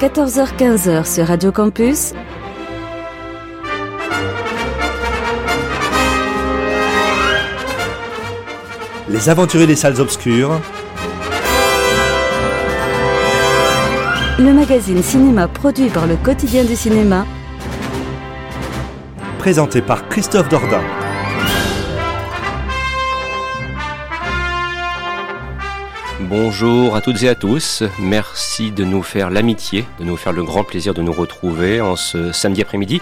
14h-15h sur Radio Campus. Les aventuriers des salles obscures. Le magazine cinéma produit par le quotidien du cinéma. Présenté par Christophe Dordain. Bonjour à toutes et à tous. Merci de nous faire l'amitié, de nous faire le grand plaisir de nous retrouver en ce samedi après-midi.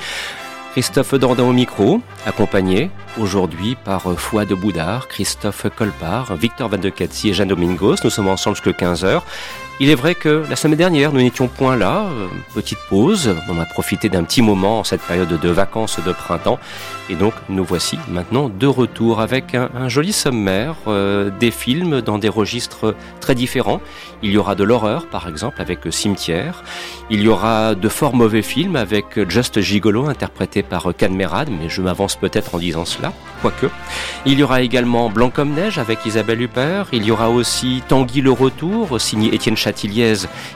Christophe Dordain au micro, accompagné aujourd'hui par Foi de Boudard, Christophe Colpart, Victor Van de Katsi et Jeanne Domingos. Nous sommes ensemble jusqu'à 15h. Il est vrai que la semaine dernière, nous n'étions point là. Euh, petite pause. On a profité d'un petit moment en cette période de vacances de printemps. Et donc, nous voici maintenant de retour avec un, joli sommaire, euh, des films dans des registres très différents. Il y aura de l'horreur, par exemple, avec Cimetière. Il y aura de fort mauvais films avec Just Gigolo, interprété par Canmerad, mais je m'avance peut-être en disant cela, quoique. Il y aura également Blanc comme neige avec Isabelle Huppert. Il y aura aussi Tanguy le retour, signé Étienne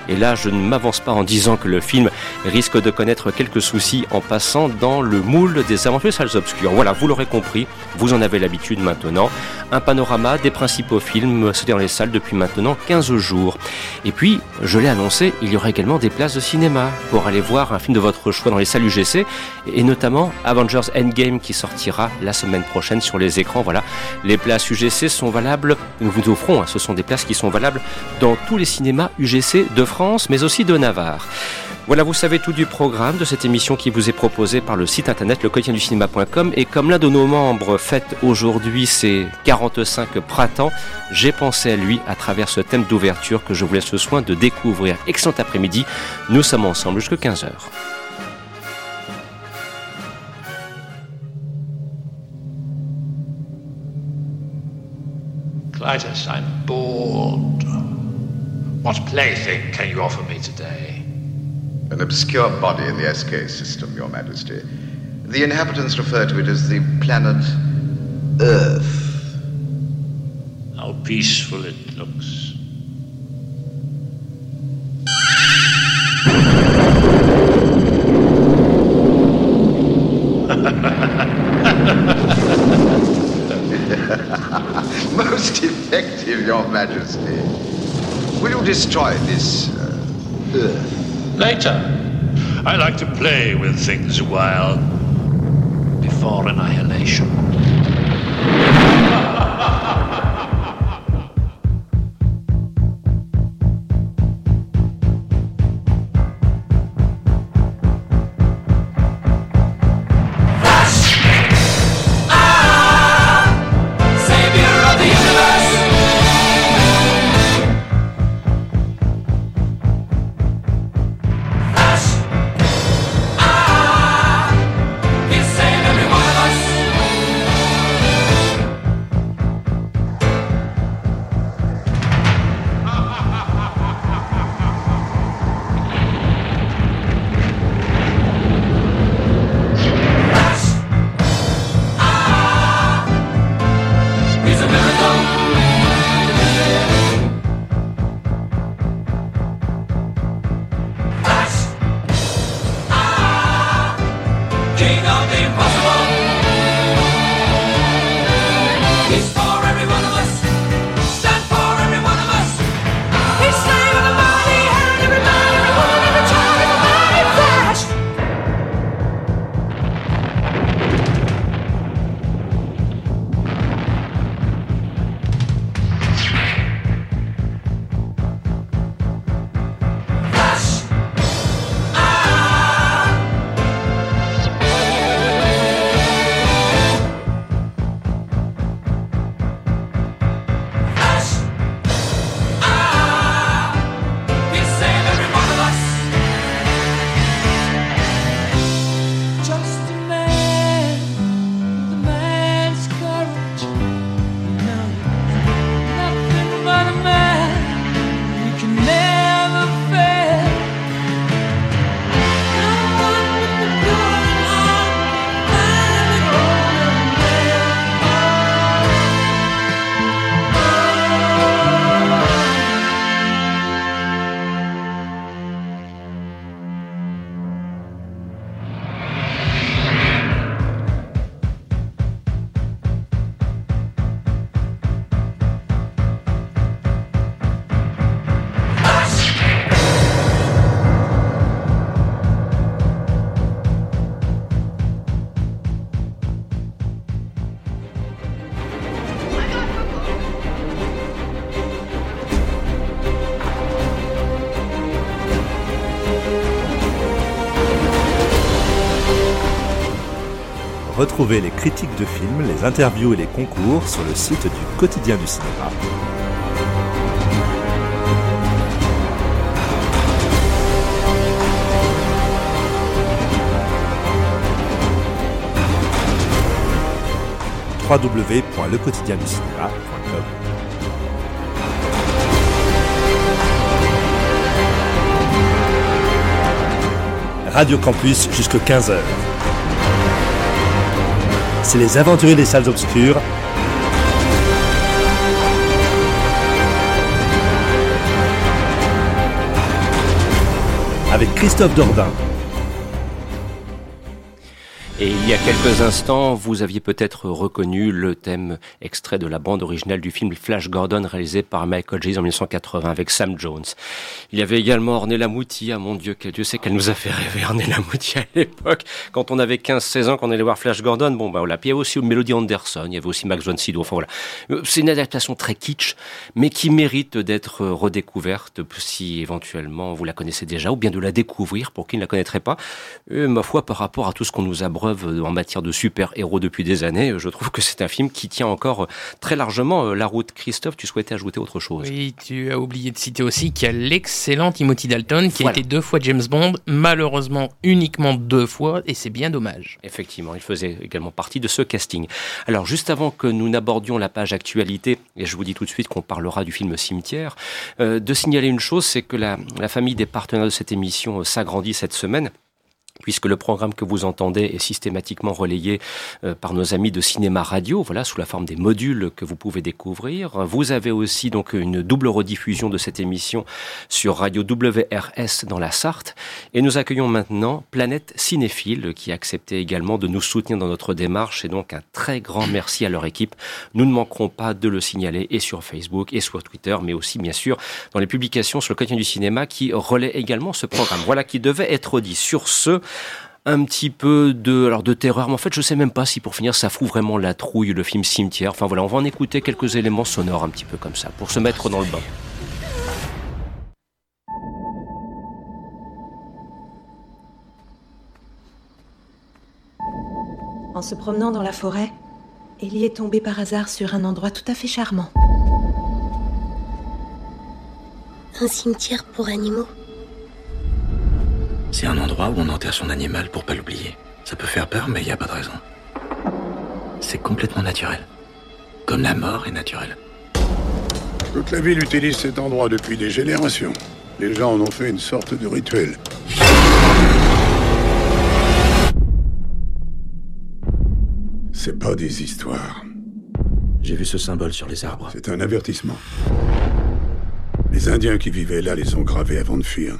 et là, je ne m'avance pas en disant que le film risque de connaître quelques soucis en passant dans le moule des aventures salles obscures. Voilà, vous l'aurez compris, vous en avez l'habitude maintenant. Un panorama des principaux films, c'est dans les salles depuis maintenant 15 jours. Et puis, je l'ai annoncé, il y aura également des places de cinéma pour aller voir un film de votre choix dans les salles UGC, et notamment Avengers Endgame qui sortira la semaine prochaine sur les écrans. Voilà, les places UGC sont valables, nous vous offrons, ce sont des places qui sont valables dans tous les cinémas UGC de France, mais aussi de Navarre. Voilà, vous savez tout du programme de cette émission qui vous est proposée par le site internet lequotidienducinéma.com et comme l'un de nos membres fête aujourd'hui ses 45 printemps, j'ai pensé à lui à travers ce thème d'ouverture que je vous laisse le soin de découvrir. Excellent après-midi, nous sommes ensemble jusqu'à 15h. I'm bored. What plaything can you offer me today? An obscure body in the SK system, Your Majesty. The inhabitants refer to it as the planet Earth. How peaceful it looks. Most effective, Your Majesty. Will you destroy this uh, Earth? Later. I like to play with things a while before annihilation. Retrouvez les critiques de films, les interviews et les concours sur le site du quotidien du cinéma. www.lequotidienducinéma.com Radio Campus jusqu'à 15h. C'est les aventuriers des salles obscures. Avec Christophe Dordain. Il y a quelques instants, vous aviez peut-être reconnu le thème extrait de la bande originale du film Flash Gordon réalisé par Michael J. en 1980 avec Sam Jones. Il y avait également Ornella ah mon Dieu, quel Dieu sait qu'elle nous a fait rêver Ornella Mouti à l'époque, quand on avait 15-16 ans, qu'on allait voir Flash Gordon. Bon, bah voilà. Puis il y avait aussi Melody Anderson, il y avait aussi Max von Sydow. Enfin voilà. Euh, c'est une adaptation très kitsch, mais qui mérite d'être redécouverte si éventuellement vous la connaissez déjà, ou bien de la découvrir pour qui ne la connaîtrait pas. Et, ma foi, par rapport à tout ce qu'on nous abreuve en matière de super-héros depuis des années, je trouve que c'est un film qui tient encore très largement euh, la route. Christophe, tu souhaitais ajouter autre chose? Oui, tu as oublié de citer aussi qu'il y a l'excellent Timothy Dalton qui a été deux fois James Bond, malheureusement uniquement deux fois, et c'est bien dommage. Effectivement, il faisait également partie de ce casting. Alors, juste avant que nous n'abordions la page actualité, et je vous dis tout de suite qu'on parlera du film Cimetière, euh, de signaler une chose, c'est que la, la famille des partenaires de cette émission euh, s'agrandit cette semaine puisque le programme que vous entendez est systématiquement relayé euh, par nos amis de cinéma radio, voilà, sous la forme des modules que vous pouvez découvrir. Vous avez aussi donc une double rediffusion de cette émission sur radio WRS dans la Sarthe. Et nous accueillons maintenant Planète Cinéphile, qui a accepté également de nous soutenir dans notre démarche. Et donc un très grand merci à leur équipe. Nous ne manquerons pas de le signaler et sur Facebook et sur Twitter, mais aussi bien sûr dans les publications sur le quotidien du cinéma qui relaie également ce programme. Voilà qui devait être dit. Sur ce, un petit peu de, alors de terreur, mais en fait, je sais même pas si pour finir, ça fout vraiment la trouille, le film Cimetière. Enfin voilà, on va en écouter quelques éléments sonores un petit peu comme ça, pour se mettre dans le bain. En se promenant dans la forêt, Ellie est tombée par hasard sur un endroit tout à fait charmant. Un cimetière pour animaux? C'est un endroit où on enterre son animal pour pas l'oublier. Ça peut faire peur, mais il n'y a pas de raison. C'est complètement naturel. Comme la mort est naturelle. Toute la ville utilise cet endroit depuis des générations. Les gens en ont fait une sorte de rituel. C'est pas des histoires. J'ai vu ce symbole sur les arbres. C'est un avertissement. Les Indiens qui vivaient là les ont gravés avant de fuir.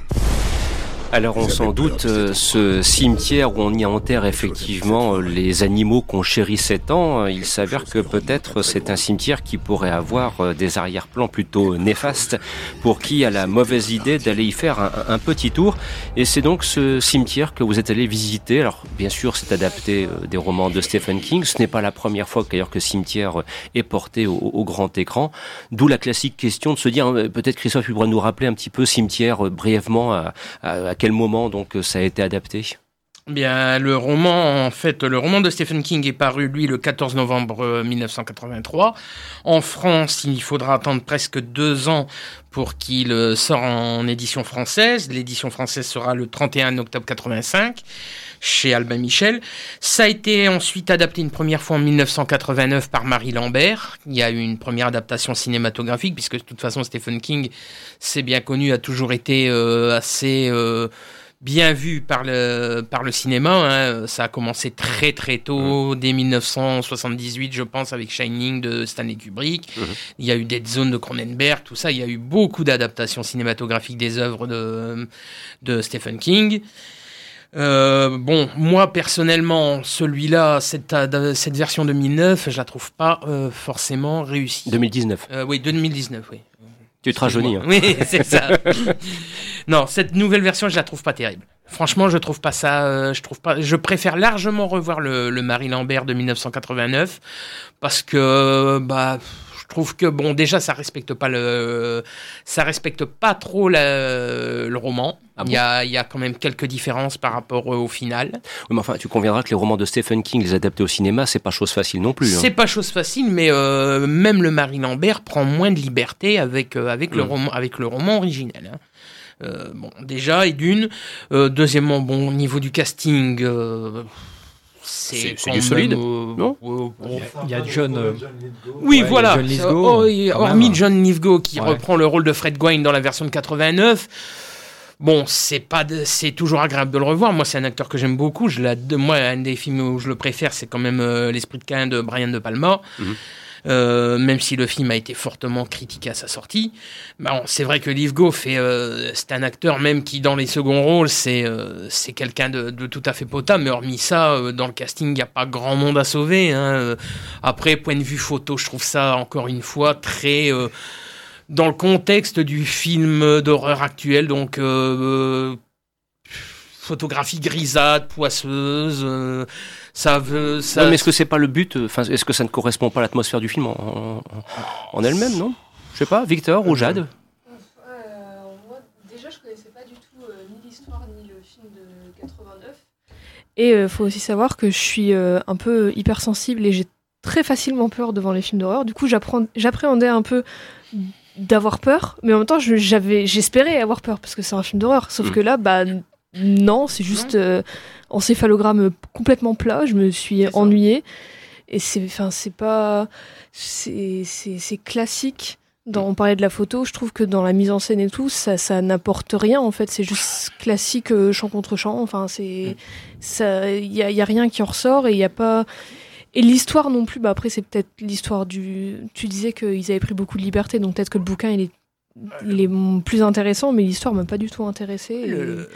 Alors on s'en doute, euh, ce cimetière où on y enterre effectivement euh, les animaux qu'on chérit tant, euh, il s'avère que peut-être c'est un cimetière qui pourrait avoir des arrière-plans plutôt néfastes pour qui a la mauvaise idée d'aller y faire un, petit tour. Et c'est donc ce cimetière que vous êtes allé visiter. Alors bien sûr c'est adapté des romans de Stephen King. Ce n'est pas la première fois d'ailleurs que cimetière est porté au, grand écran. D'où la classique question de se dire, peut-être Christophe pourrait nous rappeler un petit peu cimetière brièvement à, à quel moment donc ça a été adapté? Bien, le roman, en fait, le roman de Stephen King est paru, lui, le 14 novembre 1983. En France, il faudra attendre presque deux ans pour qu'il euh, sorte en édition française. L'édition française sera le 31 octobre 85 chez Albin Michel. Ça a été ensuite adapté une première fois en 1989 par Marie Lambert. Il y a eu une première adaptation cinématographique, puisque de toute façon Stephen King, c'est bien connu, a toujours été euh, assez... Euh, bien vu par le, par le cinéma. Hein. Ça a commencé très très tôt, dès 1978, je pense, avec Shining de Stanley Kubrick. Mhm. Il y a eu Dead Zone de Cronenberg, tout ça. Il y a eu beaucoup d'adaptations cinématographiques des œuvres de, de Stephen King. Euh, bon, moi personnellement, celui-là, cette, cette version 2009, je la trouve pas euh, forcément réussie. 2019. Euh, oui, 2019, oui. Tu te rajeunis. Hein. Oui, c'est ça. non, cette nouvelle version, je la trouve pas terrible. Franchement, je trouve pas ça. je trouve pas. Je préfère largement revoir le, le Marie Lambert de 1989 parce que bah je trouve que bon, déjà, ça respecte pas le, ça respecte pas trop la- le roman. Ah il, y a, il y a quand même quelques différences par rapport au final. Oui, mais enfin, tu conviendras que les romans de Stephen King, les adaptés au cinéma, c'est pas chose facile non plus. hein. C'est pas chose facile, mais euh, même le Marie Lambert prend moins de liberté avec, euh, avec, le, Mm. roman, avec le roman originel. hein. Euh, bon, déjà, et d'une. Euh, deuxièmement, bon, au niveau du casting, euh, C'est- du solide, non Il y a John. euh, Oui, Ouais, voilà. John Lithgow, Oh, hormis même. John Lithgow qui Ouais. reprend le rôle de Fred Gwynne dans la version de 89. Bon, c'est pas, de- c'est toujours agréable de le revoir. Moi, c'est un acteur que j'aime beaucoup. Je moi, un des films où je le préfère, c'est quand même euh, L'Esprit de Cain de Brian de Palma. Mhm. Euh, même si le film a été fortement critiqué à sa sortie, bon, c'est vrai que Lithgow fait, euh, c'est un acteur même qui dans les seconds rôles, c'est euh, quelqu'un de, tout à fait potable. Mais hormis ça, euh, dans le casting, il n'y a pas grand monde à sauver. hein. Euh, Après, point de vue photo, je trouve ça encore une fois très euh, dans le contexte du film d'horreur actuel, donc euh, euh, photographie grisâtre, poisseuse, euh, ça veut ça. Ouais, mais est-ce que c'est pas le but euh, Enfin, est-ce que ça ne correspond pas à l'atmosphère du film en, en- en elle-même, non? Je sais pas, Victor ou Jade? moi, déjà, je connaissais pas du tout euh, ni l'histoire ni le film de 89. Et il faut aussi savoir que je suis euh, un peu hypersensible et j'ai très facilement peur devant les films d'horreur. Du coup, j'appréhendais un peu d'avoir peur, mais en même temps, j'avais, j'espérais avoir peur parce que c'est un film d'horreur. Sauf Mm. que là, bah non, c'est juste euh, encéphalogramme complètement plat. Je me suis ennuyée et c'est, enfin, c'est pas, c'est, c'est, classique. Dans, on parlait de la photo, je trouve que dans la mise en scène et tout, ça, ça n'apporte rien en fait. C'est juste classique euh, champ contre champ. Enfin, c'est, ça, il y a, y a rien qui en ressort et il y a pas. Et l'histoire non plus. Bah après, c'est peut-être l'histoire du. Tu disais qu'ils avaient pris beaucoup de liberté, donc peut-être que le bouquin il est, il est mm, plus intéressant, mais l'histoire m'a pas du tout intéressé. et- Le,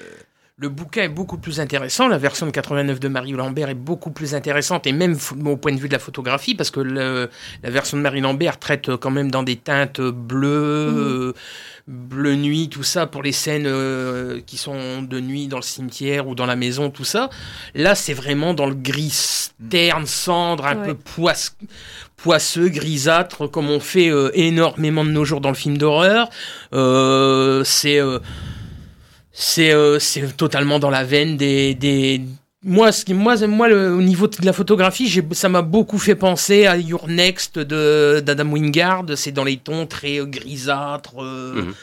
le bouquin est beaucoup plus intéressant. La version de 89 de Marie Lambert est beaucoup plus intéressante, et même au point de vue de la photographie, parce que le- la version de Marie Lambert traite quand même dans des teintes bleues, Mhm. euh, bleu nuit, tout ça, pour les scènes euh, qui sont de nuit dans le cimetière ou dans la maison, tout ça. Là, c'est vraiment dans le gris terne, cendre, un Ouais. peu poisse- poisseux, grisâtre, comme on fait euh, énormément de nos jours dans le film d'horreur. Euh, c'est euh, c'est euh, c'est totalement dans la veine des, des moi ce qui moi moi le, au niveau de la photographie ça m'a beaucoup fait penser à Your Next de d'Adam Wingard c'est dans les tons très euh, grisâtres euh, Mhm.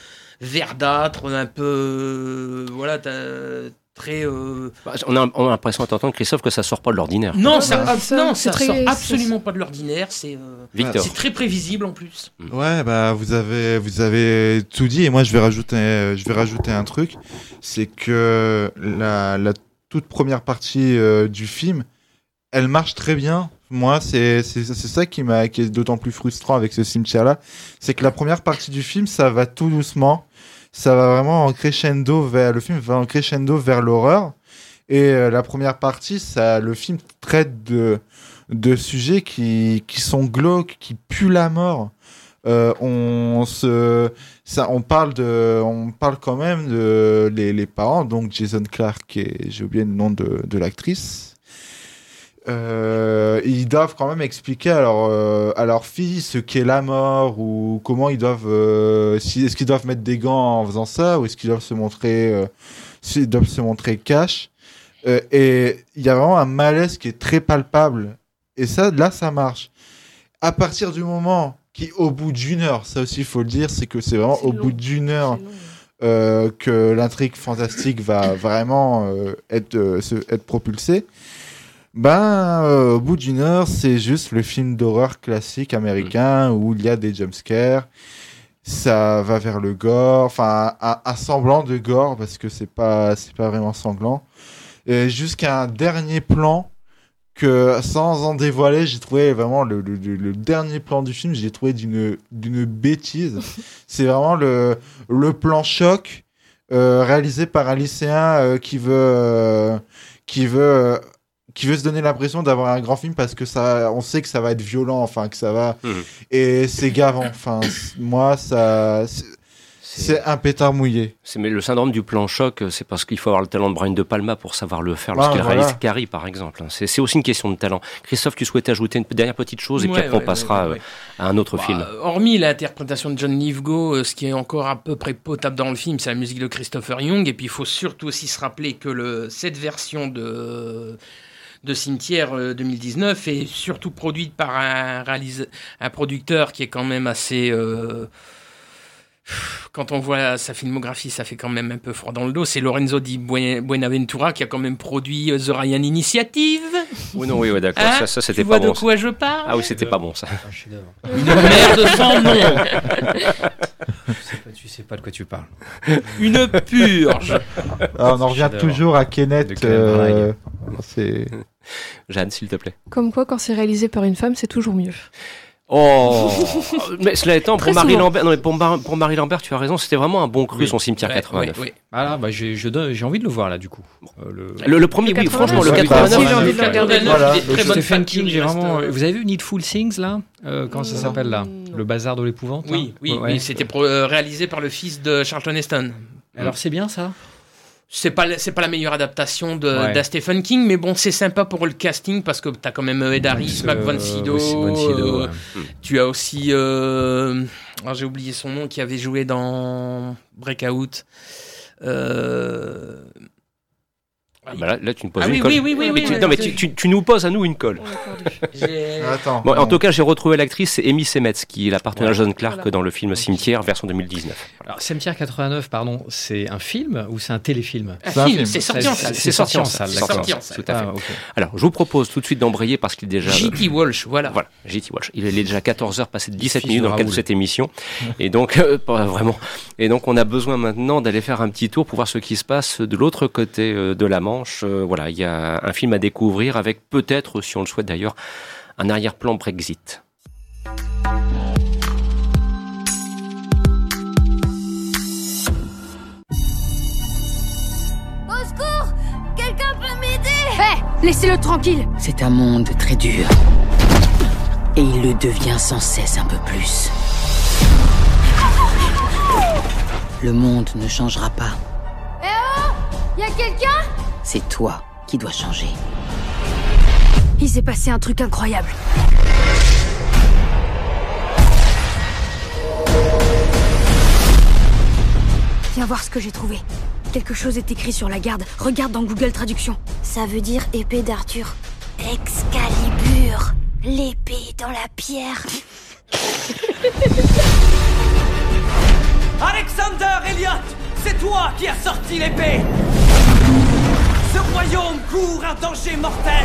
verdâtres un peu euh, voilà t'as- très euh, Bah, On a, on a l'impression d'entendre Christophe que ça sort pas de l'ordinaire. non quoi. ça, ah, ça, non ça très- sort absolument pas de l'ordinaire c'est euh, Victor. c'est très prévisible en plus Ouais, bah vous avez vous avez tout dit et moi je vais rajouter euh, je vais rajouter un truc, c'est que la, la toute première partie euh, du film, elle marche très bien. Moi, c'est c'est c'est ça qui m'a qui est d'autant plus frustrant avec ce cimetière là, c'est que la première partie du film, ça va tout doucement, ça va vraiment en crescendo vers le film va en crescendo vers l'horreur et euh, la première partie, ça le film traite de de sujets qui, qui sont glauques, qui puent la mort. Euh, on se, ça, on parle de, on parle quand même de les, les parents, donc Jason Clark et j'ai oublié le nom de, de l'actrice. Euh, ils doivent quand même expliquer à leur, euh, à leur fille ce qu'est la mort ou comment ils doivent, euh, si, est-ce qu'ils doivent mettre des gants en faisant ça ou est-ce qu'ils doivent se montrer, doivent se montrer cash. Et il y a vraiment un malaise qui est très palpable. Et ça, là, ça marche. À partir du moment qui, au bout d'une heure, ça aussi, il faut le dire, c'est que c'est vraiment au long. bout d'une heure euh, que l'intrigue fantastique va vraiment être, se- être propulsée. Ben, euh, au bout d'une heure, c'est juste le film d'horreur classique américain où il y a des jumpscares. Ça va vers le gore, enfin, un semblant de gore parce que c'est pas, c'est pas vraiment sanglant. Jusqu'à un dernier plan que, sans en dévoiler, j'ai trouvé vraiment le, le- le- le dernier plan du film, j'ai trouvé d'une, d'une bêtise. c'est vraiment le, le plan choc euh, réalisé par un lycéen euh, qui veut, euh, qui veut, euh, qui veut se donner l'impression d'avoir un grand film parce que ça, on sait que ça va être violent, enfin que ça va, Mhm. et c'est gavant. Enfin, moi ça, c'est- un pétard mouillé. C'est mais le syndrome du plan choc, euh, c'est parce qu'il faut avoir le talent de Brian De Palma pour savoir le faire Ah, lorsqu'il voilà. réalise Carrie, par exemple. hein. C'est aussi une question de talent. Christophe, tu souhaitais ajouter une dernière petite chose et puis Ouais, après on passera ouais, ouais, euh, à un autre film. Bah, hormis l'interprétation de John Lithgow, euh, ce qui est encore à peu près potable dans le film, c'est la musique de Christopher Young. Et puis il faut surtout aussi se rappeler que le, cette version de, de Cimetière euh, 2019 est surtout produite par un, réalisa- un producteur qui est quand même assez... euh, quand on voit sa filmographie, ça fait quand même un peu froid dans le dos. C'est Lorenzo di Buen- Buenaventura qui a quand même produit euh, The Ryan Initiative. Oui, non, oui, ouais, d'accord. Hein ça, ça c'était tu pas vois bon. de quoi je parle? Ah oui, c'était pas bon ça. Une merde sans nom. Tu sais pas, tu sais pas de quoi tu parles. Une purge. On en revient toujours à Kenneth. Kenneth euh, c'est Jeanne, s'il te plaît. Comme quoi, quand c'est réalisé par une femme, c'est toujours mieux. Oh Mais cela étant, pour Marie. Lambert, non, mais pour, Mar- pour Marie Lambert, tu as raison, c'était vraiment un bon cru, Oui. son cimetière Ouais, 89. ouais, ouais. Voilà, bah, j'ai je donne- j'ai envie de le voir là du coup. Euh, le... Le, le premier, Le oui, 89, franchement, le oui, 89. oui, j'ai envie de le regarder. Voilà, Stephen King, j'ai vraiment. euh, Vous avez vu Needful Things là Euh, Comment ça Non. s'appelle là Le bazar de l'épouvante. Oui, oui, Ouais. oui, c'était pro- euh, réalisé par le fils de Charlton Heston. Alors c'est bien ça? C'est pas la- c'est pas la meilleure adaptation de, Ouais. Stephen King, mais bon, c'est sympa pour le casting parce que t'as quand même euh, Ed Harris, Euh, Mac aussi Von Sydow, euh, ouais. Tu as aussi, euh, ah, j'ai oublié son nom, qui avait joué dans Breakout. Euh, Ah, bah là, là, tu nous poses Ah une oui, colle. oui, oui, oui, Mais oui, tu- oui, non, mais tu, tu- tu nous poses à nous une colle. j'ai- Attends. Bon, en tout cas, j'ai retrouvé l'actrice, c'est Amy Semets, qui est la partenaire Ouais. John Clark Voilà. dans le film Cimetière, version 2019. Alors Cimetière 89, pardon, c'est un film ou c'est un téléfilm Un C'est un film, c'est sorti en C'est- salle. c'est sorti en salle, C'est d'accord. sorti en salle. Tout à fait. Ah, ok. Alors, je vous propose tout de suite d'embrayer parce qu'il est déjà. J.T. Walsh, voilà. Voilà, JT Walsh. Il est déjà 14h, passé de 17 Fils minutes de dans le cadre de cette émission. Et donc, euh, vraiment. Et donc, on a besoin maintenant d'aller faire un petit tour pour voir ce qui se passe de l'autre côté euh, de la Manche. Euh, Voilà, il y a un film à découvrir avec peut-être, si on le souhaite d'ailleurs, un arrière-plan Brexit. Au secours Quelqu'un peut m'aider Hé Laissez-le tranquille C'est un monde très dur. Et il le devient sans cesse un peu plus. Le monde ne changera pas. Eh oh Y'a quelqu'un? C'est toi qui dois changer. Il s'est passé un truc incroyable. Viens voir ce que j'ai trouvé. Quelque chose est écrit sur la garde. Regarde dans Google Traduction. Ça veut dire épée d'Arthur. Excalibur L'épée dans la pierre. Alexander Elliot, c'est toi qui as sorti l'épée Ce royaume court un danger mortel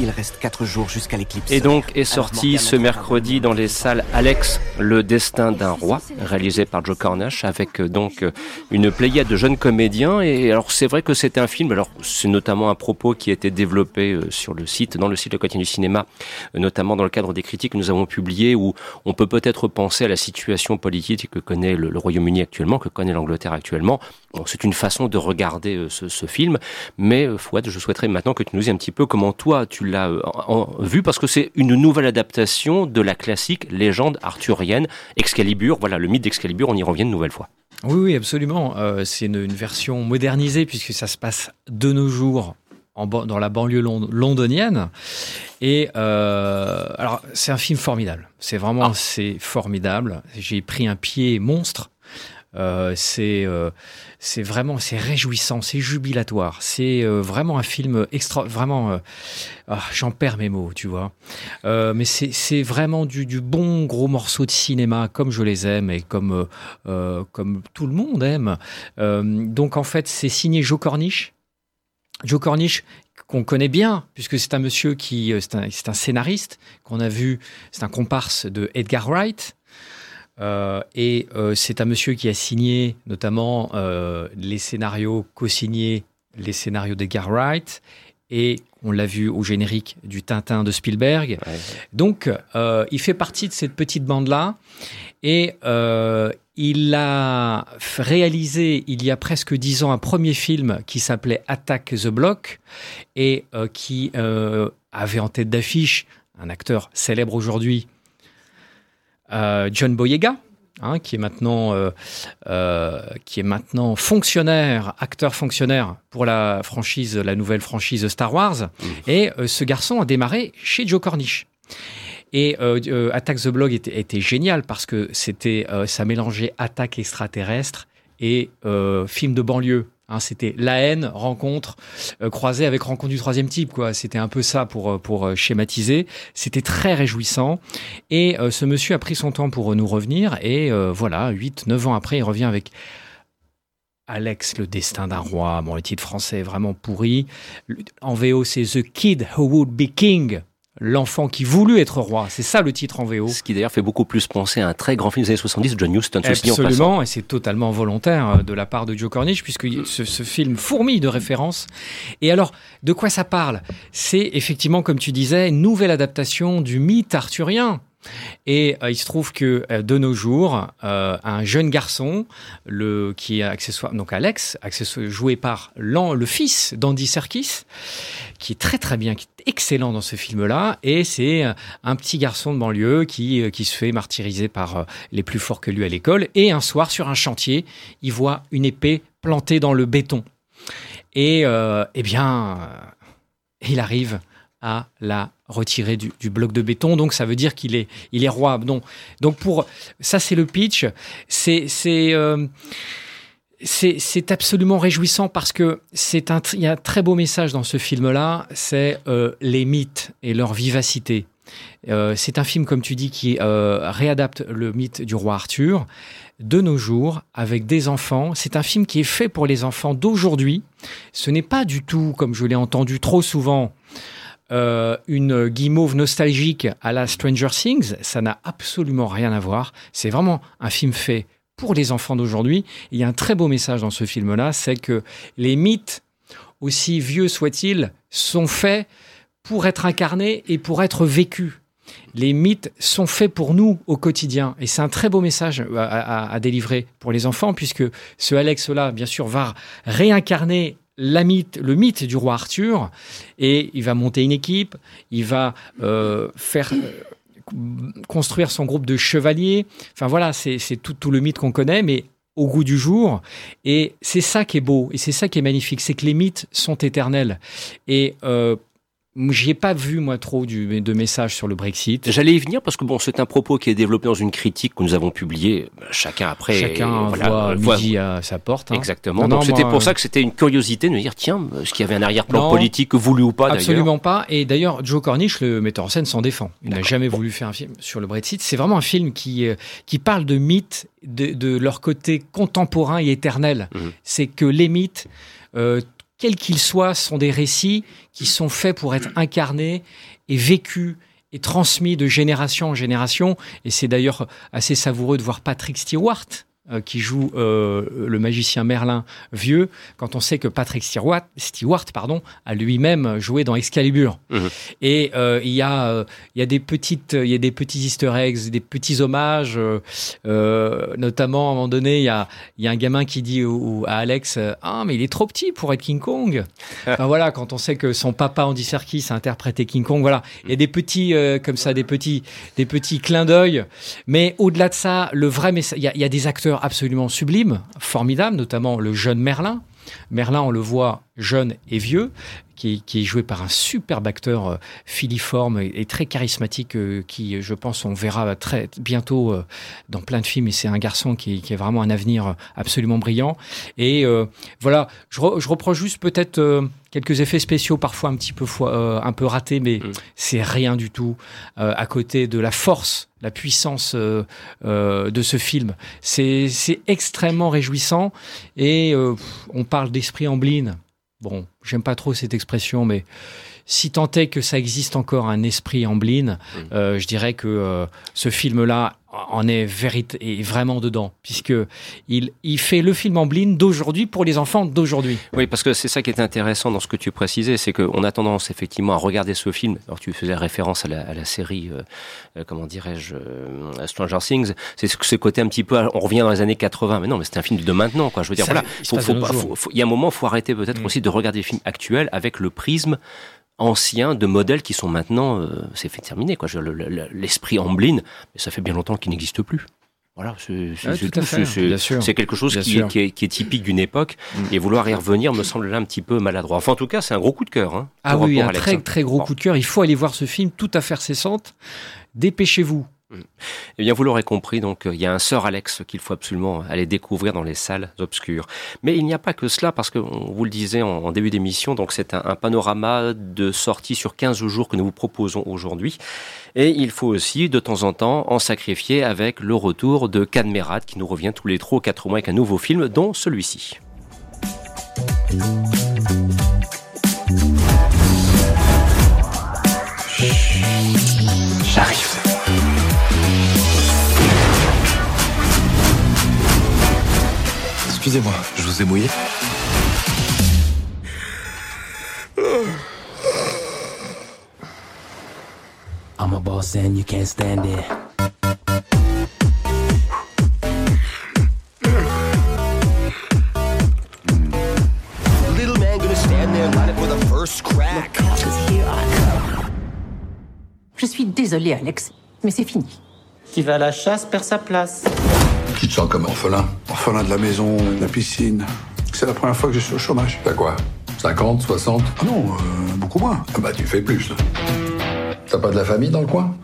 Il reste 4 jours jusqu'à l'éclipse. Et donc est sorti ce mercredi dans les salles Alex, le destin d'un roi, réalisé par Joe Cornish, avec euh, donc euh, une pléiade de jeunes comédiens. Et alors c'est vrai que c'est un film, alors c'est notamment un propos qui a été développé euh, sur le site, dans le site Le Quotidien du Cinéma, notamment dans le cadre des critiques que nous avons publiées, où on peut peut-être penser à la situation politique que connaît le, le Royaume-Uni actuellement, que connaît l'Angleterre actuellement. Bon, c'est une façon de regarder ce, ce film, mais Fouad, je souhaiterais maintenant que tu nous dises un petit peu comment toi tu l'as euh, vu, parce que c'est une nouvelle adaptation de la classique légende arthurienne Excalibur. Voilà, le mythe d'Excalibur, on y revient une nouvelle fois. Oui, oui, absolument. Euh, c'est une, une version modernisée puisque ça se passe de nos jours en dans la banlieue lond- londonienne. Et euh, alors, c'est un film formidable. C'est vraiment, c'est formidable. J'ai pris un pied monstre. Euh, c'est euh, c'est vraiment c'est réjouissant, c'est jubilatoire. C'est euh, vraiment un film extra, vraiment. ah, J'en perds mes mots, tu vois. Mais c'est vraiment du, du bon gros morceau de cinéma comme je les aime et comme comme tout le monde aime. Donc en fait, c'est signé Joe Cornish. Joe Cornish qu'on connaît bien puisque c'est un monsieur qui c'est un, un scénariste qu'on a vu, c'est un comparse de Edgar Wright. Euh, et euh, c'est un monsieur qui a signé notamment euh, les scénarios, co-signé les scénarios d'Edgar Wright, et on l'a vu au générique du Tintin de Spielberg. Donc, il fait partie de cette petite bande-là, et il a réalisé il y a presque dix ans un premier film qui s'appelait Attack the Block, et qui avait en tête d'affiche un acteur célèbre aujourd'hui, John Boyega. hein, qui est maintenant euh, euh, qui est maintenant fonctionnaire, acteur fonctionnaire pour la franchise, la nouvelle franchise Star Wars. Et euh, ce garçon a démarré chez Joe Cornish. Et euh, euh, Attack the Blog était, était génial parce que c'était, euh, ça mélangeait attaque extraterrestre et euh, film de banlieue. Hein, c'était la haine, rencontre, euh, croisée avec rencontre du troisième type. quoi. C'était un peu ça pour, euh, pour euh, schématiser. C'était très réjouissant. Et ce monsieur a pris son temps pour nous revenir. Et voilà, 8, 9 ans après, il revient avec Alex, le destin d'un roi. Bon, le titre français est vraiment pourri. En VO, c'est The Kid Who Would Be King. L'enfant qui voulut être roi. C'est ça le titre en VO. Ce qui d'ailleurs fait beaucoup plus penser à un très grand film des années 70, John Huston. Absolument, et c'est totalement volontaire euh, de la part de Joe Cornish, puisque ce, ce film fourmille de références. Et alors, de quoi ça parle? C'est effectivement, comme tu disais, une nouvelle adaptation du mythe arthurien. Et euh, il se trouve que euh, de nos jours, euh, un jeune garçon, le qui est accessoire, donc Alex, accessoire, joué par le fils d'Andy Serkis, qui est très très bien, qui est excellent dans ce film-là, et c'est un petit garçon de banlieue qui qui se fait martyriser par les plus forts que lui à l'école, et un soir sur un chantier, il voit une épée plantée dans le béton, et eh bien, il arrive à la retirer du, bloc de béton. Donc ça veut dire qu'il est, il est roi. Donc pour ça, c'est le pitch. C'est c'est euh, c'est absolument réjouissant parce que c'est un il y a un très beau message dans ce film-là. C'est euh, les mythes et leur vivacité. Euh, c'est un film, comme tu dis, qui réadapte le mythe du roi Arthur de nos jours avec des enfants. C'est un film qui est fait pour les enfants d'aujourd'hui. Ce n'est pas du tout, comme je l'ai entendu trop souvent, euh, une guimauve nostalgique à la Stranger Things. Ça n'a absolument rien à voir. C'est vraiment un film fait pour les enfants d'aujourd'hui. Il y a un très beau message dans ce film-là, c'est que les mythes, aussi vieux soient-ils, sont faits pour être incarnés et pour être vécus. Les mythes sont faits pour nous au quotidien. Et c'est un très beau message à, à- à délivrer pour les enfants, puisque ce Alex-là, bien sûr, va réincarner la mythe, le mythe du roi Arthur, et il va monter une équipe, il va euh, faire euh, construire son groupe de chevaliers. Enfin voilà, c'est tout, tout le mythe qu'on connaît, mais au goût du jour. Et c'est ça qui est beau, et c'est ça qui est magnifique, c'est que les mythes sont éternels. Et euh, j'y ai pas vu, moi, trop du, de messages sur le Brexit. J'allais y venir parce que bon, c'est un propos qui est développé dans une critique que nous avons publiée, euh, chacun après. Chacun voilà, voit euh, voit- midi à sa porte. hein. Exactement. Non, Donc c'était pour ça que c'était une curiosité de me dire tiens, est-ce qu'il y avait un arrière-plan politique voulu ou pas Absolument pas. Et d'ailleurs, Joe Cornish, le metteur en scène, s'en défend. Il n'a jamais voulu faire un film sur le Brexit. C'est vraiment un film qui, euh, qui parle de mythes, de, de leur côté contemporain et éternel. Mhm. C'est que les mythes, euh, quels qu'ils soient, sont des récits qui sont faits pour être incarnés et vécus et transmis de génération en génération. Et c'est d'ailleurs assez savoureux de voir Patrick Stewart qui joue euh, le magicien Merlin vieux, quand on sait que Patrick Stewart, Stewart pardon, a lui-même joué dans Excalibur. Mhm. Et euh, il y a, euh, y a des petites, il y a des petits Easter eggs, des petits hommages. euh, euh, notamment à un moment donné, il y a, y a un gamin qui dit au- au- à Alex, euh, ah mais il est trop petit pour être King Kong. enfin voilà, quand on sait que son papa Andy Serkis a interprété King Kong, voilà, il y a des petits euh, comme ça, des petits, des petits clins d'œil. Mais au-delà de ça, le vrai message, y, il y a des acteurs absolument sublimes, formidables, notamment le jeune Merlin. Merlin, on le voit jeune et vieux, qui, qui est joué par un superbe acteur euh, filiforme et, et très charismatique, euh, qui, je pense, on verra très bientôt euh, dans plein de films. Et c'est un garçon qui, qui a vraiment un avenir euh, absolument brillant. Et euh, voilà, je, re- je reproche juste peut-être euh, quelques effets spéciaux, parfois un petit peu euh, un peu ratés, mais c'est rien du tout euh, à côté de la force, la puissance euh, euh, de ce film. C'est extrêmement réjouissant et euh, on parle d'esprit Amblin. Bon, j'aime pas trop cette expression, mais si tant est que ça existe encore un esprit Amblin, euh, je dirais que euh, ce film-là en est, est vraiment dedans, puisque il, il fait le film Amblin d'aujourd'hui pour les enfants d'aujourd'hui. Oui, parce que c'est ça qui est intéressant dans ce que tu précisais, c'est qu'on a tendance effectivement à regarder ce film. Alors tu faisais référence à la, à la série, euh, euh, comment dirais-je, euh, Stranger Things. C'est ce, ce côté un petit peu, on revient dans les années 80, mais non, mais c'est un film de maintenant, quoi. Je veux dire, Ça, voilà, il faut, faut faut- faut- il y a un moment, faut arrêter peut-être Mm. aussi de regarder les films actuels avec le prisme ancien de modèles qui sont maintenant, euh, c'est fait terminer, quoi. Je- le- le- L'esprit Amblin, mais ça fait bien longtemps qu'il n'existe plus. Voilà, c'est Ah, quelque chose qui, est- qui est, qui est typique d'une époque et vouloir y revenir me semble là un petit peu maladroit. Enfin, en tout cas, c'est un gros coup de cœur. Hein, Ah oui, un Alex, très très gros coup de cœur. Il faut aller voir ce film tout à fait cessante. Dépêchez-vous. Eh bien, vous l'aurez compris, donc euh, il y a un Sœur Alex qu'il faut absolument aller découvrir dans les salles obscures. Mais il n'y a pas que cela, parce que on vous le disait en, début d'émission, donc c'est un, panorama de sorties sur 15 jours que nous vous proposons aujourd'hui. Et il faut aussi, de temps en temps, en sacrifier avec le retour de Cadmerade, qui nous revient tous les trois ou quatre mois avec un nouveau film, dont celui-ci. J'arrive. Excusez-moi, je vous ai mouillé I'm a boss and you can't stand it. Little man gonna stand there lining for the first crack. Je suis désolée, Alex, mais c'est fini. Qui va à la chasse perd sa place. Tu te sens comme orphelin Orphelin de la maison, de la piscine. C'est la première fois que je suis au chômage. T'as quoi 50, 60 Ah non, euh, beaucoup moins. Ah bah tu fais plus là. T'as pas de la famille dans le coin?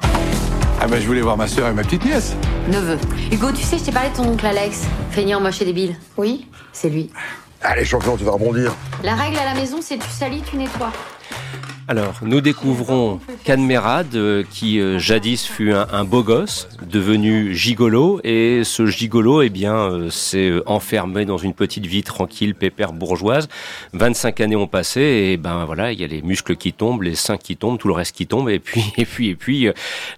Ah bah je voulais voir ma soeur et ma petite nièce. Neveu. Hugo, tu sais, je t'ai parlé de ton oncle Alex. Feignant, moche et débile. Oui, c'est lui. Allez champion, tu vas rebondir. La règle à la maison, c'est tu salis, tu nettoies. Alors, nous découvrons Cadmerade, euh, qui euh, jadis fut un, beau gosse, devenu gigolo, et ce gigolo, eh bien, euh, s'est euh, enfermé dans une petite vie tranquille, pépère bourgeoise. 25 années ont passé, et ben voilà, il y a les muscles qui tombent, les seins qui tombent, tout le reste qui tombe, et puis, et puis, et puis,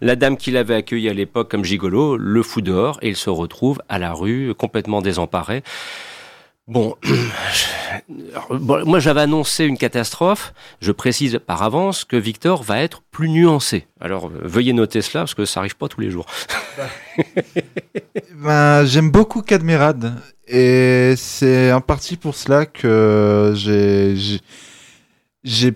la dame qui l'avait accueilli à l'époque comme gigolo le fout dehors, et il se retrouve à la rue, complètement désemparé. Bon, moi j'avais annoncé une catastrophe. Je précise par avance que Victor va être plus nuancé. Alors euh, veuillez noter cela parce que ça arrive pas tous les jours. Ben, j'aime beaucoup Cadmerade et c'est en partie pour cela que j'ai j'ai- j'ai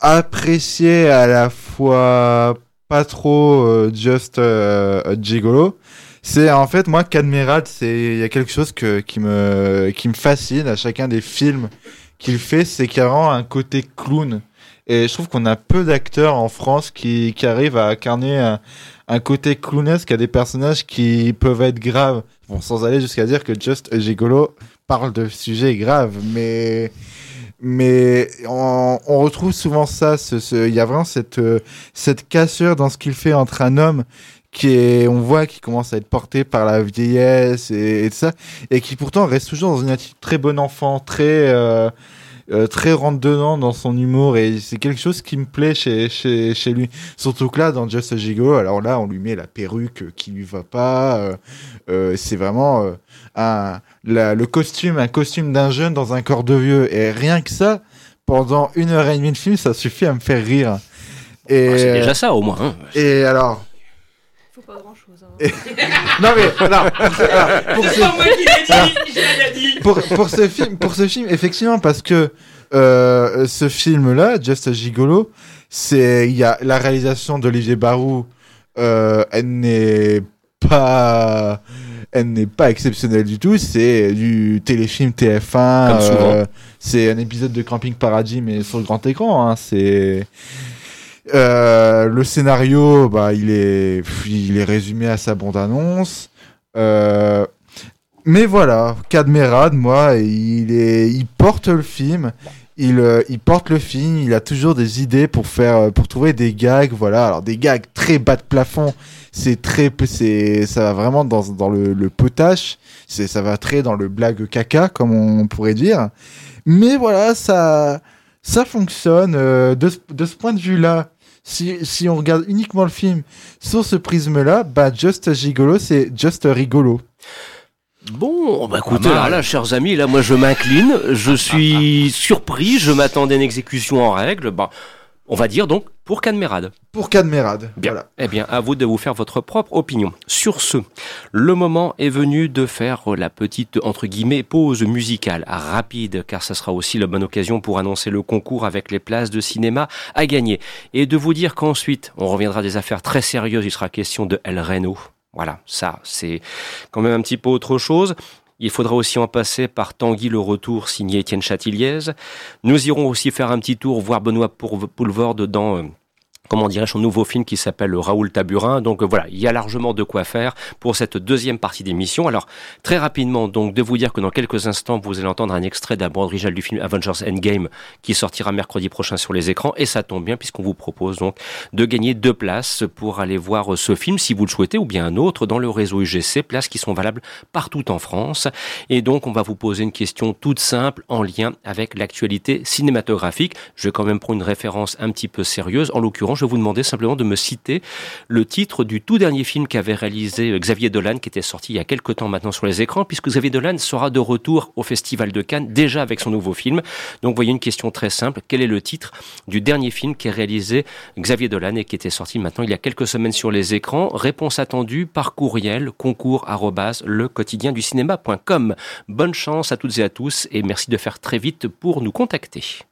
apprécié à la fois pas trop euh, Just euh, Gigolo. C'est en fait moi Cadmerade, c'est il y a quelque chose que qui me qui me fascine à chacun des films qu'il fait, c'est qu'il a un côté clown. Et je trouve qu'on a peu d'acteurs en France qui, qui arrivent à incarner un, un côté clownesque à des personnages qui peuvent être graves. Bon, sans aller jusqu'à dire que Just Gigolo parle de sujets graves, mais mais on, on retrouve souvent ça. ce- ce- Il y a vraiment cette euh, cette cassure dans ce qu'il fait entre un homme qui est, on voit qu'il commence à être porté par la vieillesse et, et tout ça, et qui pourtant reste toujours dans une attitude très bon enfant, très euh, euh, très rentre dedans dans son humour et c'est quelque chose qui me plaît chez, chez, chez lui. Surtout que là, dans Just a Gigolo, alors là, on lui met la perruque qui lui va pas. euh, euh, c'est vraiment euh, un, la- le costume, un costume d'un jeune dans un corps de vieux. Et rien que ça, pendant une heure et demie de film, ça suffit à me faire rire. Et, Ah, c'est déjà ça, au moins, hein. Et alors. Non mais non, pour ce- pas moi qui l'ai dit, je dit. pour, pour ce film, pour ce film, effectivement, parce que euh, ce film-là, Just a Gigolo, c'est il y a la réalisation d'Olivier Barou, euh, elle n'est pas, elle n'est pas exceptionnelle du tout. C'est du téléfilm TF1. Comme souvent. euh, c'est un épisode de Camping Paradis, mais sur le grand écran. Hein, c'est euh, le scénario, bah, il est, il est résumé à sa bande-annonce. Euh, mais voilà, Cadmerade, moi, il est, il porte le film. Il, euh, il porte le film. Il a toujours des idées pour faire, euh, pour trouver des gags. Voilà, alors des gags très bas de plafond. C'est très, c'est, ça va vraiment dans, dans le, le potache. C'est, ça va très dans le blague caca, comme on pourrait dire. Mais voilà, ça, ça fonctionne. euh, de, de ce point de vue-là, si, si on regarde uniquement le film sur ce prisme-là, bah, Just Gigolo, c'est Just Rigolo. Bon, bah écoutez, mal. là, là, chers amis, là, moi je m'incline, je suis surpris, je m'attendais à une exécution en règle. Bah, on va dire donc pour Cadmerade. Pour Cadmerade. Bien. Eh bien, à vous de vous faire votre propre opinion. Sur ce, le moment est venu de faire la petite, entre guillemets, pause musicale rapide, car ça sera aussi la bonne occasion pour annoncer le concours avec les places de cinéma à gagner. Et de vous dire qu'ensuite, on reviendra à des affaires très sérieuses, il sera question de El Reno. Voilà, ça, c'est quand même un petit peu autre chose. Il faudra aussi en passer par Tanguy le Retour, signé Étienne Chatiliez. Nous irons aussi faire un petit tour, voir Benoît Poulvorde dans euh, comment dirais-je, son nouveau film qui s'appelle Raoul Taburin. Donc euh, voilà, il y a largement de quoi faire pour cette deuxième partie d'émission. Alors très rapidement, donc de vous dire que dans quelques instants, vous allez entendre un extrait d'un bande original du film Avengers Endgame qui sortira mercredi prochain sur les écrans. Et ça tombe bien puisqu'on vous propose donc de gagner deux places pour aller voir ce film si vous le souhaitez ou bien un autre dans le réseau UGC, places qui sont valables partout en France. Et donc on va vous poser une question toute simple en lien avec l'actualité cinématographique. Je vais quand même prendre une référence un petit peu sérieuse. En l'occurrence, je vais vous demander simplement de me citer le titre du tout dernier film qu'avait réalisé euh, Xavier Dolan, qui était sorti il y a quelques temps maintenant sur les écrans, puisque Xavier Dolan sera de retour au Festival de Cannes, déjà avec son nouveau film. Donc, voyez une question très simple. Quel est le titre du dernier film qui a réalisé Xavier Dolan et qui était sorti maintenant il y a quelques semaines sur les écrans? Réponse attendue par courriel, concours le quotidien du cinéma.com. Bonne chance à toutes et à tous et merci de faire très vite pour nous contacter.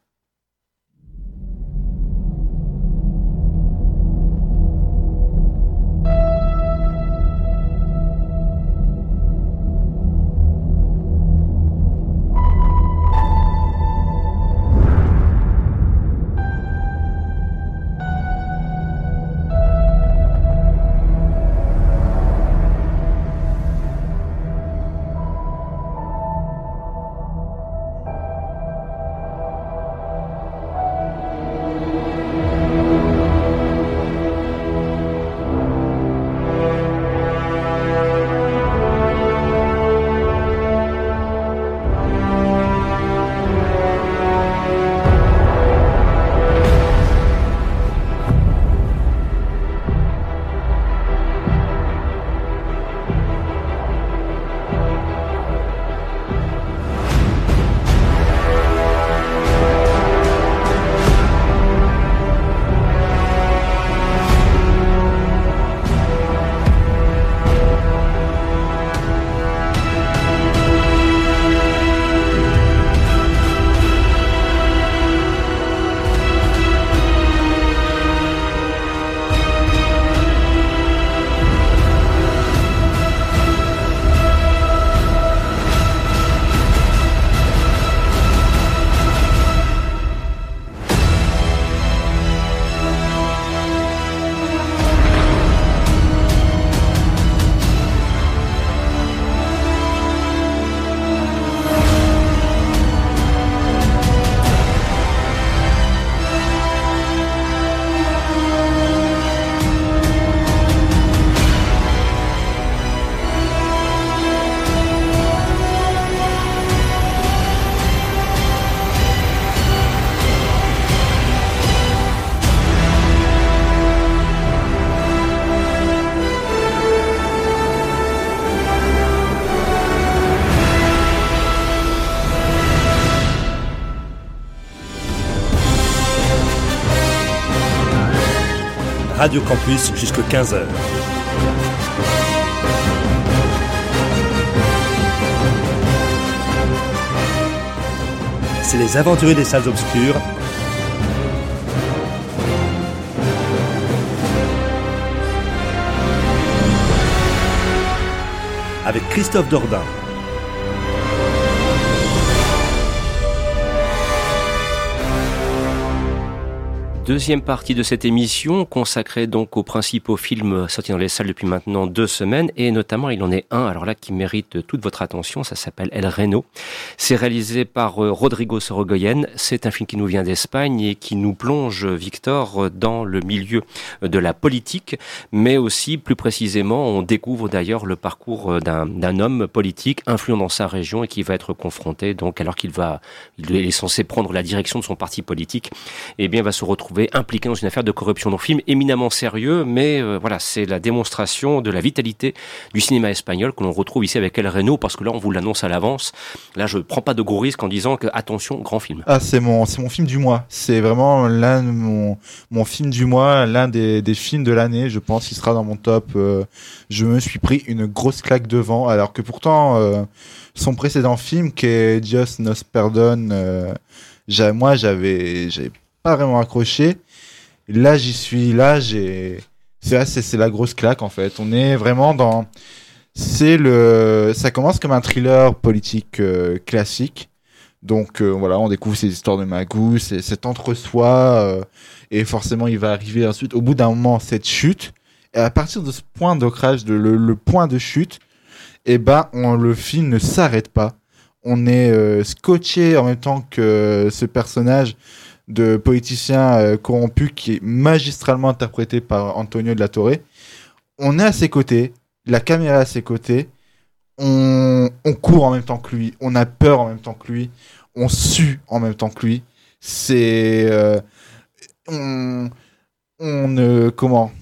Radio Campus jusqu'à 15h. C'est les aventuriers des salles obscures. Avec Christophe Dordain. Deuxième partie de cette émission consacrée donc aux principaux films sortis dans les salles depuis maintenant deux semaines et notamment il en est un alors là qui mérite toute votre attention, ça s'appelle El Reno. C'est réalisé par euh, Rodrigo Sorogoyen, c'est un film qui nous vient d'Espagne et qui nous plonge Victor dans le milieu de la politique mais aussi plus précisément on découvre d'ailleurs le parcours euh, d'un homme politique influent dans sa région et qui va être confronté donc alors qu'il va il est censé prendre la direction de son parti politique et eh bien va se retrouver impliqué dans une affaire de corruption. Donc film éminemment sérieux, mais euh, voilà, c'est la démonstration de la vitalité du cinéma espagnol que l'on retrouve ici avec El Reno, parce que là, on vous l'annonce à l'avance. Là, je prends pas de gros risques en disant que attention, grand film. Ah, c'est mon, c'est mon film du mois. C'est vraiment l'un mon, mon film du mois, l'un des, films de l'année. Je pense qu'il sera dans mon top. Euh, je me suis pris une grosse claque devant, alors que pourtant euh, son précédent film, qui est Dios nos perdone, moi j'avais pas vraiment accroché. Là, j'y suis, là, j'ai, C'est c'est la grosse claque en fait. On est vraiment dans. C'est le. Ça commence comme un thriller politique euh, classique. Donc euh, voilà, on découvre ces histoires de c'est cet entre-soi, euh, et forcément il va arriver ensuite, au bout d'un moment, cette chute. Et à partir de ce point d'ancrage, de le, point de chute, et ben on, le film ne s'arrête pas. On est euh, scotché en même temps que ce personnage de politicien euh, corrompu qui est magistralement interprété par Antonio de la Torre. On est à ses côtés, la caméra est à ses côtés, on, on court en même temps que lui, on a peur en même temps que lui, on sue en même temps que lui. C'est euh, on on euh, comment?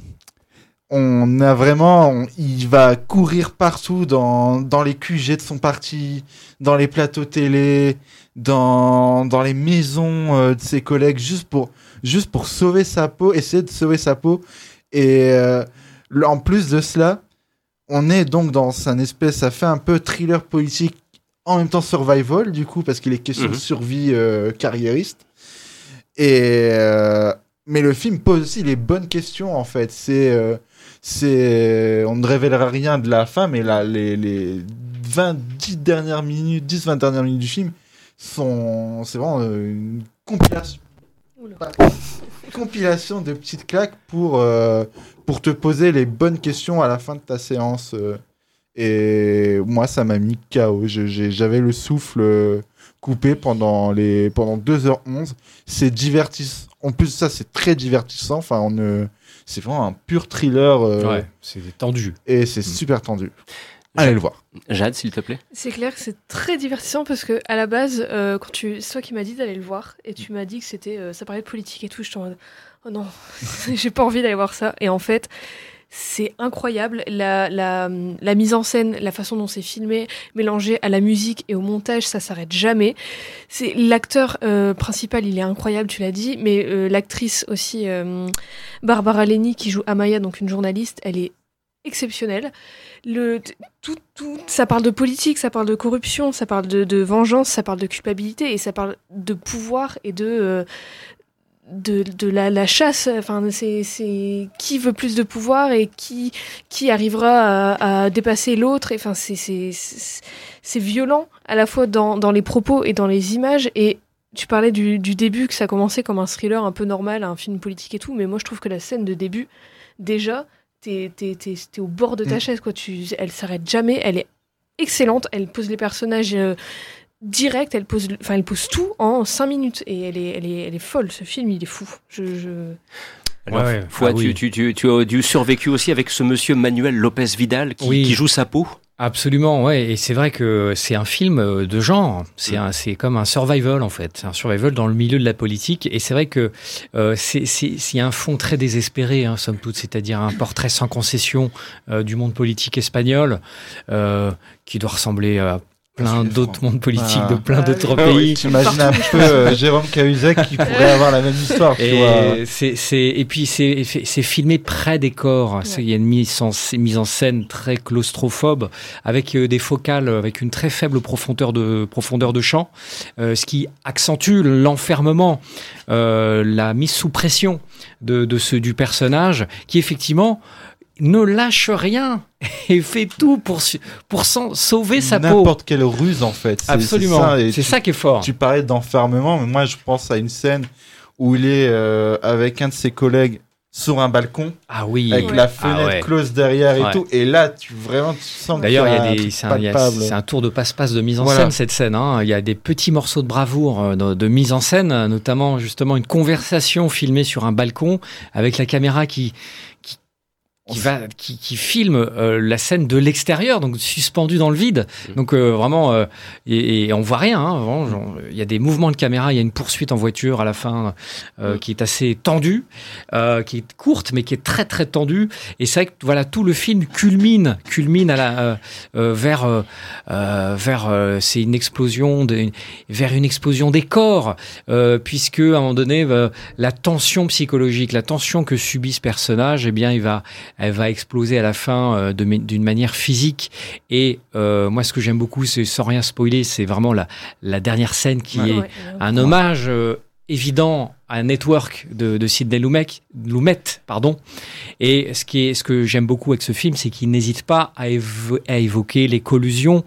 On a vraiment il va courir partout dans dans les QG de son parti, dans les plateaux télé, dans dans les maisons euh, de ses collègues juste pour juste pour sauver sa peau, essayer de sauver sa peau et euh, en plus de cela, on est donc dans un espèce, ça fait un peu thriller politique, en même temps survival, du coup, parce qu'il est question Mhm. de survie euh, carriériste. Et, euh, mais le film pose aussi les bonnes questions, en fait. C'est, c'est, on ne révélera rien de la fin, mais là, les, les 20, 10 dernières minutes, 10-20 dernières minutes du film sont, c'est vraiment euh, une compilation compilation de petites claques pour, euh, pour te poser les bonnes questions à la fin de ta séance. euh. et moi, ça m'a mis KO. J'avais le souffle coupé pendant, les, pendant 2h11. C'est divertissant. En plus, ça, c'est très divertissant. Enfin, on. C'est vraiment un pur thriller. euh, Ouais, c'est tendu. Et c'est super tendu. Allez le voir. Jade, s'il te plaît. C'est clair que c'est très divertissant parce que à la base, euh, quand tu, c'est toi qui m'as dit d'aller le voir et tu m'as dit que c'était, euh, ça parlait de politique et tout, je en mode, oh non, j'ai pas envie d'aller voir ça. Et en fait, c'est incroyable la, la, la mise en scène, la façon dont c'est filmé, mélangé à la musique et au montage, ça s'arrête jamais. C'est l'acteur euh, principal, il est incroyable, tu l'as dit, mais euh, l'actrice aussi, euh, Barbara Leni qui joue Amaya, donc une journaliste, elle est exceptionnelle. Le, tout, tout, ça parle de politique, ça parle de corruption, ça parle de, vengeance, ça parle de culpabilité et ça parle de pouvoir et de, euh, de, de la, la chasse. Enfin, c'est, qui veut plus de pouvoir et qui, qui arrivera à, dépasser l'autre. Enfin, c'est violent à la fois dans, dans les propos et dans les images. Et tu parlais du, du début, que ça commençait comme un thriller un peu normal, un film politique et tout, mais moi je trouve que la scène de début, déjà, t'es, t'es, t'es, t'es au bord de ta Mm. chaise, quoi. Tu, elle s'arrête jamais, elle est excellente, elle pose les personnages euh, direct, elle pose, enfin, elle pose tout en 5 minutes, et elle est, elle est, elle est folle, ce film, il est fou. Je, je... Alors, Ouais, Fouad, ah oui. tu, tu, tu, tu as dû survécu aussi avec ce monsieur Manuel Lopez Vidal qui, Oui. qui joue sa peau. Absolument, ouais. Et c'est vrai que c'est un film euh, de genre. C'est un, c'est comme un survival en fait, C'est un survival dans le milieu de la politique. Et c'est vrai que euh, c'est, c'est, c'est un fond très désespéré, hein, somme toute, c'est-à-dire un portrait sans concession euh, du monde politique espagnol, euh, qui doit ressembler à plein d'autres mondes politiques Ah. de plein d'autres Ah oui, pays. T'imagines un peu euh, Jérôme Cahuzac qui pourrait avoir la même histoire, tu vois. Et, c'est, c'est, et puis c'est, filmé près des corps. Il y a une mise en, mise en scène très claustrophobe, avec euh, des focales, avec une très faible profondeur de, profondeur de champ, euh, ce qui accentue l'enfermement, euh, la mise sous pression de, de ce, du personnage, qui effectivement ne lâche rien et fait tout pour, pour s'en- sauver sa peau. N'importe quelle ruse en fait. Absolument. C'est ça qui est fort. Tu parlais d'enfermement, mais moi je pense à une scène où il est euh, avec un de ses collègues sur un balcon. Ah oui. Avec Ouais. la Ah fenêtre ouais. close derrière et Ouais. tout. Et là, tu vraiment tu sens D'ailleurs, c'est un, tour de passe-passe de mise en Voilà. scène cette scène. hein. Il y a des petits morceaux de bravoure euh, de, de mise en scène, euh, notamment justement une conversation filmée sur un balcon avec la caméra qui qui, qui va qui, qui filme euh, la scène de l'extérieur, donc suspendue dans le vide. Donc euh, vraiment, euh, et, et on voit rien. hein, il y a des mouvements de caméra, il y a une poursuite en voiture à la fin euh, qui est assez tendue, euh, qui est courte mais qui est très très tendue. Et c'est vrai que voilà tout le film culmine culmine à la euh, vers vers euh, c'est une explosion de, vers une explosion des corps euh, puisque à un moment donné la tension psychologique la tension que subit ce personnage eh bien il va elle va exploser à la fin euh, d'une manière physique et euh, moi ce que j'aime beaucoup c'est sans rien spoiler c'est vraiment la la dernière scène qui Ouais. est Ouais. un hommage euh, évident un network de, de Sidney Lumet, Lumet, pardon. Et ce qui est, ce que j'aime beaucoup avec ce film, c'est qu'il n'hésite pas à, évo- à évoquer les collusions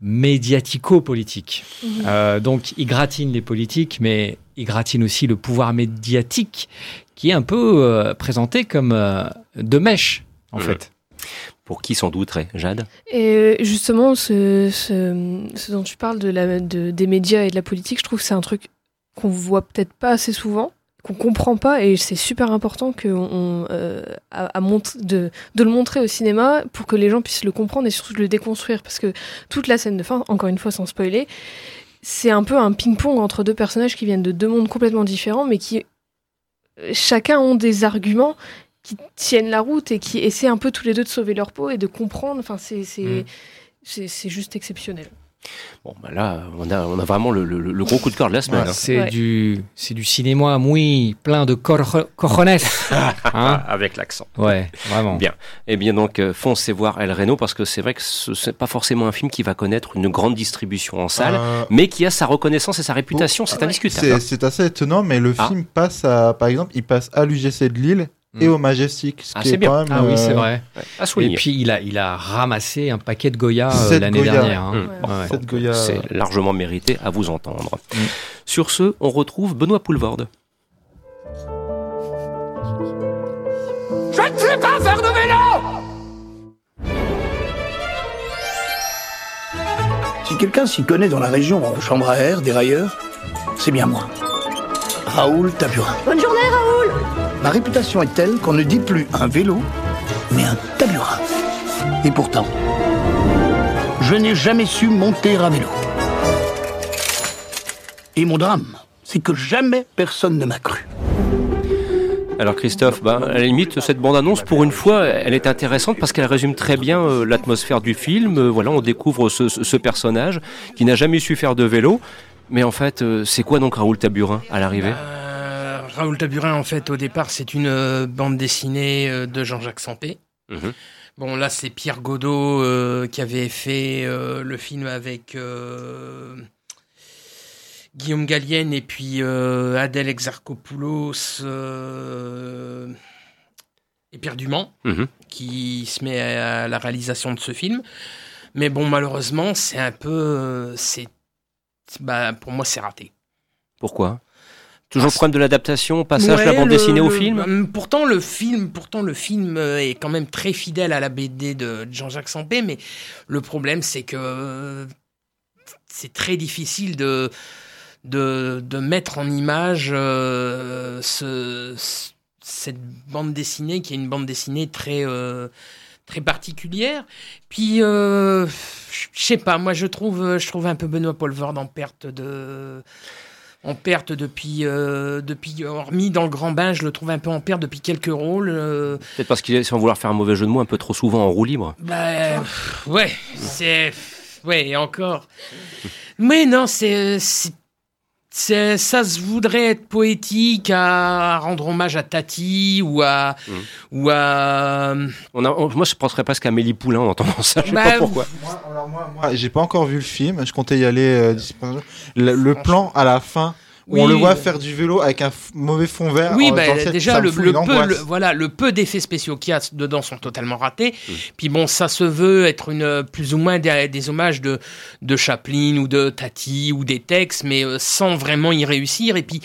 médiatico-politiques. Mhm. Euh, donc, il gratine les politiques, mais il gratine aussi le pouvoir médiatique, qui est un peu euh, présenté comme euh, de mèche, en Mhm. fait. Pour qui s'en douterait, Jade? Et justement, ce, ce, ce dont tu parles de la, de, des médias et de la politique, je trouve que c'est un truc qu'on voit peut-être pas assez souvent, qu'on comprend pas, et c'est super important que on, euh, à, à mont- de, de le montrer au cinéma pour que les gens puissent le comprendre et surtout de le déconstruire, parce que toute la scène de fin, encore une fois sans spoiler, c'est un peu un ping-pong entre deux personnages qui viennent de deux mondes complètement différents, mais qui euh, chacun ont des arguments qui tiennent la route et qui essaient un peu tous les deux de sauver leur peau et de comprendre. Enfin, c'est c'est Mm. juste exceptionnel. Bon, bah là, on a, on a vraiment le, le- le gros coup de cœur de la semaine. Ouais, hein. c'est du, c'est du cinéma muy plein de cor- cojones. Hein Avec l'accent. Ouais, vraiment. Bien. Eh bien, donc, euh, foncez voir El Reno parce que c'est vrai que ce n'est pas forcément un film qui va connaître une grande distribution en salle, Euh, mais qui a sa reconnaissance et sa réputation. C'est indiscutable. C'est c'est assez étonnant, mais le Ah. film passe à, par exemple, il passe à l'UGC de Lille et au Majestic. Ce Ah, qui c'est est bien. quand même, ah oui, euh, c'est vrai. à souligner. Et puis, il a, il a ramassé un paquet de Goya euh, l'année Goya. dernière. hein. Mmh. Ouais. Bon, Goya. C'est largement mérité à vous entendre. Sur ce, on retrouve Benoît Poulvorde. Je ne sais pas faire de vélo Si quelqu'un s'y connaît dans la région en chambre à air, dérailleur, c'est bien moi. Raoul Taburin. Bonne journée, Raoul Ma réputation est telle qu'on ne dit plus un vélo, mais un taburin. Et pourtant, je n'ai jamais su monter à vélo. Et mon drame, c'est que jamais personne ne m'a cru. Alors Christophe, bah, à la limite, cette bande-annonce, pour une fois, elle est intéressante parce qu'elle résume très bien euh, l'atmosphère du film. Euh, voilà, on découvre ce, ce- ce personnage qui n'a jamais su faire de vélo. Mais en fait, euh, c'est quoi donc Raoul Taburin à l'arrivée? Euh, Raoul Taburin, en fait, au départ, c'est une euh, bande dessinée euh, de Jean-Jacques Sampé. Mhm. Bon, là, c'est Pierre Godot euh, qui avait fait euh, le film avec euh, Guillaume Gallienne et puis Adèle Exarchopoulos et Pierre Dumont Mhm. qui se met à la réalisation de ce film. Mais bon, malheureusement, c'est un peu. c'est, bah, pour moi, c'est raté. Pourquoi? Toujours le problème de l'adaptation, passage de la bande le- dessinée au le- film hum, Pourtant, le film, pourtant, le film euh, est quand même très fidèle à la BD de Jean-Jacques Sampé, mais le problème, c'est que euh, c'est très difficile de, de, de mettre en image euh, ce, ce- cette bande dessinée qui est une bande dessinée très, euh, très particulière. Puis, euh, je sais pas, moi, je trouve, je trouve un peu Benoît Poulvord en perte de en perte depuis, euh, depuis, hormis dans le grand bain, je le trouve un peu en perte depuis quelques rôles. euh, Peut-être parce qu'il est, sans vouloir faire un mauvais jeu de mots, un peu trop souvent en roue libre. bah, pff, ouais, c'est. Ouais, et encore. Mais non, c'est. Ça se voudrait être poétique à rendre hommage à Tati ou à. Ou à. On a, on- moi, je penserais presque à Amélie Poulain en entendant ça, je sais Bah, pas pourquoi. Moi, j'ai pas encore vu le film. Je comptais y aller euh. Le, le plan à la fin où on le voit faire du vélo avec un mauvais fond vert. Oui, en bah, déjà le, peu, le- voilà, le peu d'effets spéciaux qu'il y a dedans sont totalement ratés. Puis bon, ça se veut être une plus ou moins des, des hommages de de Chaplin ou de Tati ou des textes, mais euh, sans vraiment y réussir. Et puis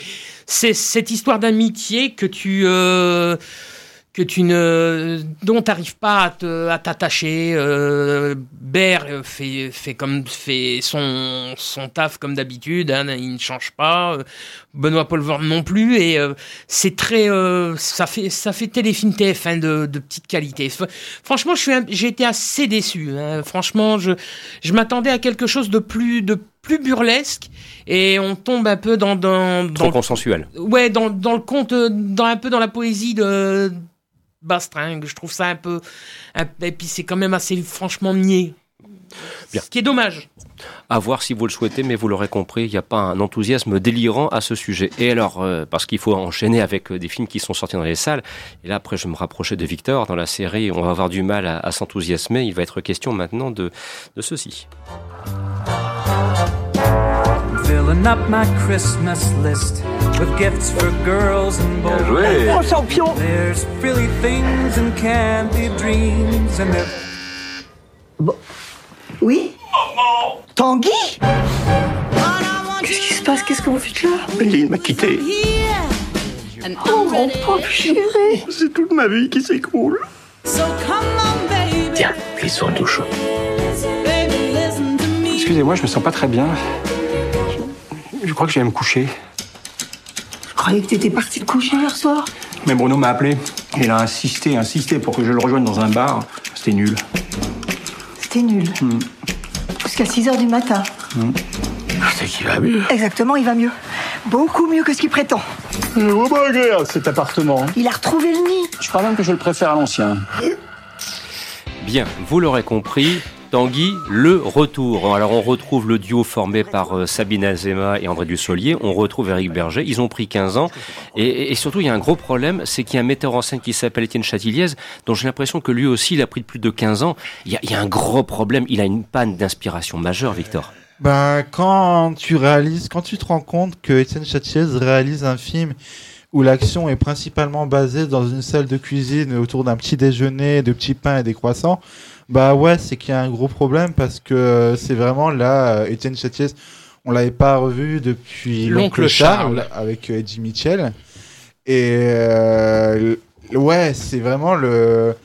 c'est cette histoire d'amitié que tu euh, que tu ne dont t'arrives pas à t'attacher. Euh, Baird fait fait comme fait son son taf comme d'habitude. hein, il ne change pas. Euh, Benoît Poulvord non plus. Et euh, c'est très euh, ça fait ça fait téléfilm TF1 de, de petite qualité. Franchement, je suis un- j'ai été assez déçu. hein. Franchement, je je m'attendais à quelque chose de plus de plus burlesque et on tombe un peu dans dans, dans Trop le- consensuel. Ouais, dans, dans le conte, dans un peu dans la poésie de Bastringue. Je trouve ça un peu. et puis c'est quand même assez franchement niais. Bien. Ce qui est dommage. À voir si vous le souhaitez, mais vous l'aurez compris, il n'y a pas un enthousiasme délirant à ce sujet. Et alors, euh, parce qu'il faut enchaîner avec euh, des films qui sont sortis dans les salles, et là après je me rapprocher de Victor, dans la série on va avoir du mal à, à s'enthousiasmer, il va être question maintenant de, de ceci. Filling up my Christmas list with gifts for girls and boys. joué. Oh, champion. There's frilly things and candy dreams and if Oui Tanguy? Qu'est-ce qui se passe? Qu'est-ce que vous faites là? Il m'a quitté. Oh mon pauvre chéri C'est toute ma vie qui s'écroule. Tiens, glissons tout chaud. Excusez-moi, je me sens pas très bien. Je, je crois que je vais me coucher. Je croyais que t'étais parti te coucher hier soir. Mais Bruno m'a appelé. Il a insisté, insisté pour que je le rejoigne dans un bar. C'était nul. C'était nul. Jusqu'à 6 heures du matin. C'est qu'il va mieux? Exactement, il va mieux. Beaucoup mieux que ce qu'il prétend. Oh, bah, regarde cet appartement. Il a retrouvé le nid. Je crois même que je le préfère à l'ancien. Bien, vous l'aurez compris, Tanguy, le retour. Alors on retrouve le duo formé par euh, Sabine Azema et André Dussolier, on retrouve Eric Berger, ils ont pris 15 ans, et, surtout il y a un gros problème, c'est qu'il y a un metteur en scène qui s'appelle Étienne Chatiliez, dont j'ai l'impression que lui aussi il a pris plus de 15 ans. Il y a, il y a un gros problème, il a une panne d'inspiration majeure, Victor. Ben, quand tu réalises, quand tu te rends compte que Étienne Chatiez réalise un film où l'action est principalement basée dans une salle de cuisine autour d'un petit déjeuner, de petits pains et des croissants, bah ouais, c'est qu'il y a un gros problème parce que euh, c'est vraiment là, euh, Étienne Chatiez, on l'avait pas revu depuis L'Oncle Charles. Charles, avec euh, Eddie Mitchell. Et euh, ouais, c'est vraiment le.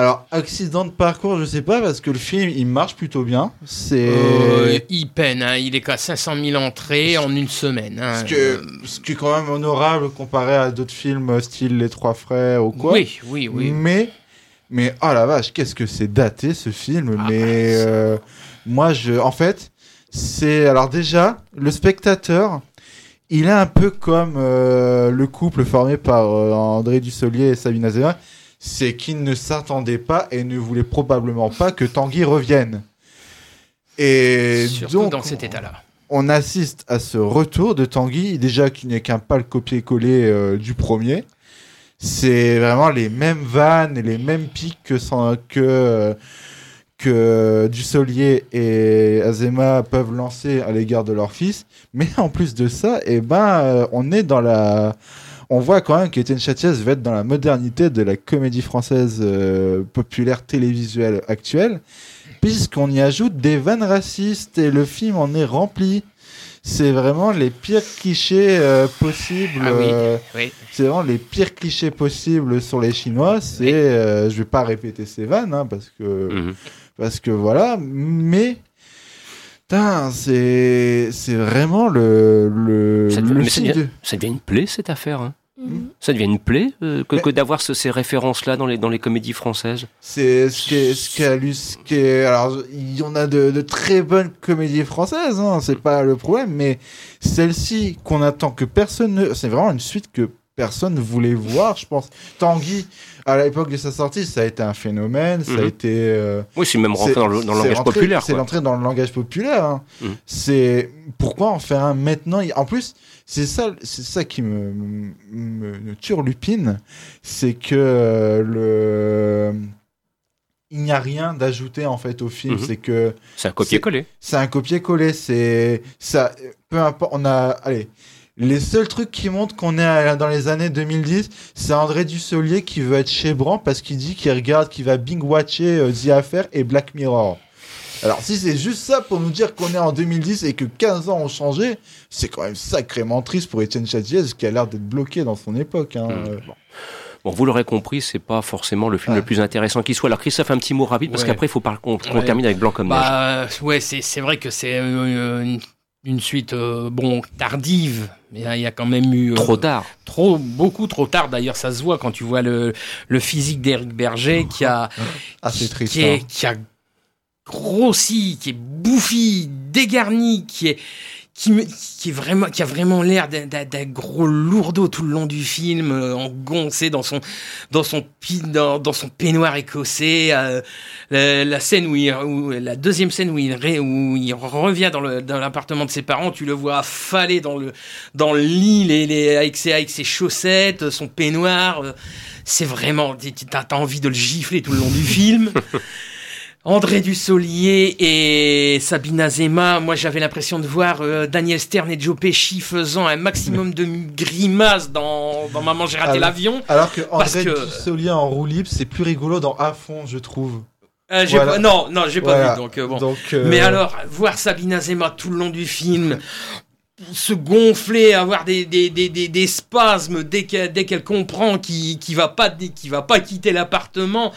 Alors, accident de parcours, je sais pas, parce que le film, il marche plutôt bien. C'est. Euh, il peine, hein, il est qu'à 500 000 entrées en une semaine. hein. Ce, que, ce qui est quand même honorable comparé à d'autres films style Les Trois Frères ou quoi. Oui, oui, oui. Mais, mais oh la vache, qu'est-ce que c'est daté ce film. Ah, mais bah, euh, moi, je, en fait, c'est. Alors, déjà, le spectateur, il est un peu comme euh, le couple formé par André Dussolier et Sabine Azema. C'est qu'ils ne s'attendaient pas et ne voulaient probablement pas que Tanguy revienne. Et Surtout donc, dans cet état-là. on assiste à ce retour de Tanguy, déjà qui n'est qu'un pâle copier-coller euh, du premier. C'est vraiment les mêmes vannes et les mêmes pics que, sans- que, euh, que Dussolier et Azema peuvent lancer à l'égard de leur fils. Mais en plus de ça, eh ben, euh, on est dans la. On voit quand même qu'Étienne Chatiez va être dans la modernité de la comédie française euh, populaire télévisuelle actuelle, puisqu'on y ajoute des vannes racistes et le film en est rempli. C'est vraiment les pires clichés euh, possibles. Ah oui, euh, oui. C'est vraiment les pires clichés possibles sur les Chinois. C'est, euh, je vais pas répéter ces vannes hein, parce que parce que voilà, mais putain, c'est c'est vraiment le le, Ça le devient, mais ça film devient- de- ça devient une plaie cette affaire. hein. Ça devient une plaie euh, que, que d'avoir ce- ces références-là dans les, dans les comédies françaises. C'est ce qui est, ce qui est, halluc- ce qui est- alors il y en a de, de très bonnes comédies françaises, hein, c'est pas le problème, mais celle-ci qu'on attend que personne ne, c'est vraiment une suite que personne ne voulait voir, je pense. Tanguy, à l'époque de sa sortie, ça a été un phénomène, ça a Mhm. été. euh, Oui, c'est même rentré dans le- dans le c'est langage rentré- populaire, C'est l'entrée dans le langage populaire. hein. C'est pourquoi en faire un maintenant? En plus, c'est ça, c'est ça qui me, me, me turlupine, c'est que euh, le il n'y a rien d'ajouté en fait au film. Mhm. C'est que C'est un copier-coller. C'est un copier-coller. C'est ça. Peu importe. On a. Allez. Les seuls trucs qui montrent qu'on est à- dans les années 2010, c'est André Dussolier qui veut être chez Bran parce qu'il dit qu'il regarde, qu'il va bing-watcher euh, The Affair et Black Mirror. Alors, si c'est juste ça pour nous dire qu'on est en 2010 et que 15 ans ont changé, c'est quand même sacrément triste pour Étienne Chatiez qui a l'air d'être bloqué dans son époque. hein. Euh, bon. Bon, vous l'aurez compris, c'est pas forcément le film le plus intéressant qui soit. Alors, Christophe, un petit mot rapide, parce Ouais. qu'après, il faut qu'on Ouais. termine avec Blanc comme neige. Bah, ouais, c'est c'est vrai que c'est euh, une, une suite euh, bon tardive, mais il y a quand même eu euh, Trop tard. trop beaucoup trop tard. D'ailleurs, ça se voit quand tu vois le le physique d'Éric Berger qui a Ah, c'est triste. qui, est, hein. qui a grossi, qui est bouffi, dégarni, qui est qui, est vraiment qui a vraiment l'air d'un- gros lourdeau tout le long du film, euh, engoncé dans son dans son dans, dans son peignoir écossais. euh, la, la scène où, la deuxième scène où il où il revient dans l'appartement de ses parents, tu le vois affaler dans le dans le lit avec ses avec ses chaussettes, son peignoir. euh, c'est vraiment t'as t'as envie de le gifler tout le long du film. André Dussolier et Sabina Zema, moi j'avais l'impression de voir euh, Daniel Stern et Joe Pesci faisant un maximum de grimaces dans, dans Maman j'ai raté l'avion. Alors que André que- Dussolier en roue libre, c'est plus rigolo dans À fond, je trouve. Euh, j'ai Voilà. pas- non, non, j'ai pas vu. Donc, euh, bon. Donc, Mais alors, voir Sabina Zema tout le long du film se gonfler, avoir des, des, des, des, spasmes dès qu'elle dès qu'elle comprend qu'il qu'il va pas qu'il va pas quitter l'appartement,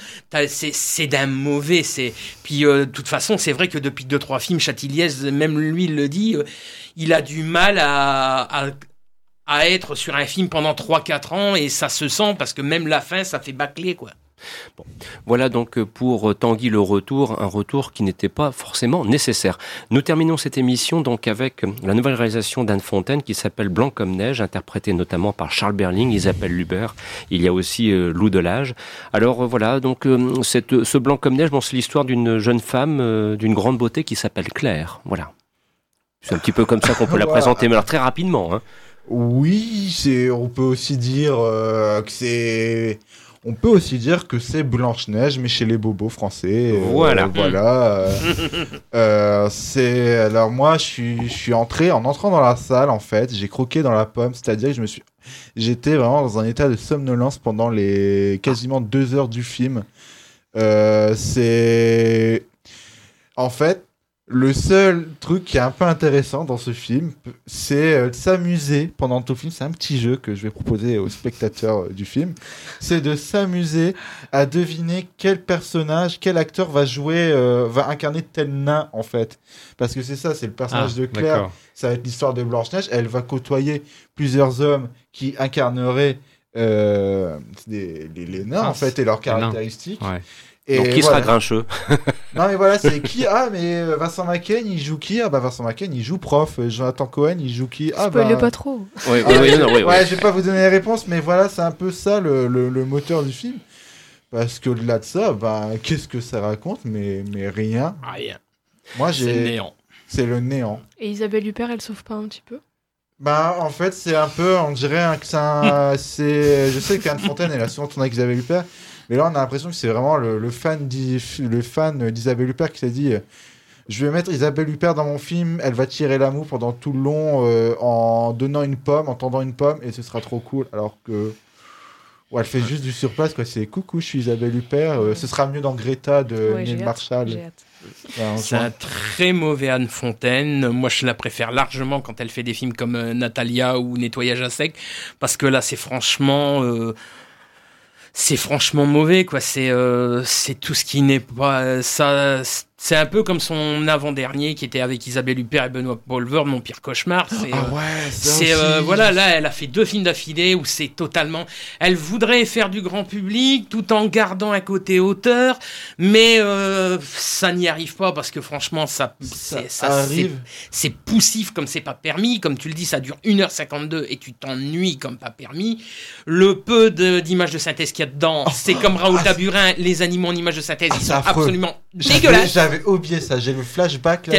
c'est c'est d'un mauvais. C'est puis euh, de toute façon, c'est vrai que depuis deux trois films, Châtilliez, même lui il le dit, euh, il a du mal à, à à être sur un film pendant 3-4 ans et ça se sent parce que même la fin ça fait bâcler quoi. Voilà donc euh, pour euh, Tanguy le retour, un retour qui n'était pas forcément nécessaire. Nous terminons cette émission donc avec euh, la nouvelle réalisation d'Anne Fontaine qui s'appelle Blanc comme neige, interprétée notamment par Charles Berling, Isabelle Lubert. Il y a aussi euh, Lou Delage. Alors euh, voilà, donc euh, cette, ce Blanc comme neige, bon, c'est l'histoire d'une jeune femme d'une grande beauté qui s'appelle Claire. Voilà. C'est un petit peu comme ça qu'on peut la présenter, mais alors très rapidement. Hein. Oui, c'est. On peut aussi dire que c'est. On peut aussi dire que c'est Blanche Neige, mais chez les bobos français. euh, Voilà. voilà. euh, euh, c'est. Alors moi, je suis, je suis entré en entrant dans la salle. En fait, j'ai croqué dans la pomme, c'est-à-dire que je me suis. J'étais vraiment dans un état de somnolence pendant les quasiment deux heures du film. Euh, c'est. En fait, le seul truc qui est un peu intéressant dans ce film, c'est euh, de s'amuser pendant tout le film. C'est un petit jeu que je vais proposer aux spectateurs euh, du film. C'est de s'amuser à deviner quel personnage, quel acteur va jouer, euh, va incarner tel nain en fait. Parce que c'est ça, c'est le personnage Ah, de Claire. Ça va être l'histoire de Blanche-Neige. Elle va côtoyer plusieurs hommes qui incarneraient les, les nains en Ah, fait et leurs caractéristiques. Ouais. Et donc qui voilà. sera grincheux? Non mais voilà, c'est qui? Ah mais euh, Vincent McCain, il joue qui? Ah bah Vincent McCain, il joue prof. Euh, Jonathan Cohen, il joue qui? Ah bah... pas trop. Oui, Ah, oui, oui, non, oui, oui. Ouais, je vais pas vous donner les réponses, mais voilà, c'est un peu ça le, le, le moteur du film. Parce qu'au-delà de ça, bah, qu'est-ce que ça raconte? Mais, mais rien. Rien. Moi, C'est j'ai... le néant. C'est le néant. Et Isabelle Huppert, elle sauve pas un petit peu? Bah, en fait, c'est un peu, on dirait un- que c'est un- c'est, je sais qu'Anne Fontaine, elle a souvent tourné avec Isabelle Huppert, mais là, on a l'impression que c'est vraiment le, le fan d'I- le fan d'Isabelle Huppert qui s'est dit, euh, je vais mettre Isabelle Huppert dans mon film, elle va tirer l'amour pendant tout le long euh, en donnant une pomme, en tendant une pomme, et ce sera trop cool, alors que, ouais, elle fait juste du surplace, quoi. C'est coucou, je suis Isabelle Huppert, euh, ce sera mieux dans Greta de Ouais, Neil hâte, Marshall. Ouais, C'est un très mauvais Anne Fontaine. Moi, je la préfère largement quand elle fait des films comme euh, Natalia ou Nettoyage à sec, parce que là, c'est franchement, euh, c'est franchement mauvais, quoi. C'est, euh, c'est tout ce qui n'est pas euh, ça. C'est un peu comme son avant-dernier qui était avec Isabelle Huppert et Benoît Polvord, Mon pire cauchemar. C'est, Ah euh, ouais, ça c'est euh, aussi. voilà, là, elle a fait deux films d'affilée où c'est totalement. Elle voudrait faire du grand public tout en gardant un côté auteur, mais euh, ça n'y arrive pas parce que franchement, ça, c'est- ça, arrive. c'est poussif comme c'est pas permis. Comme tu le dis, ça dure 1h52 et tu t'ennuies comme pas permis. Le peu d'images de synthèse qu'il y a dedans, c'est comme Raoul Taburin, les animaux en images de synthèse, ils C'est sont affreux. absolument dégueulasses. J'avais oublié ça, j'ai le flashback là,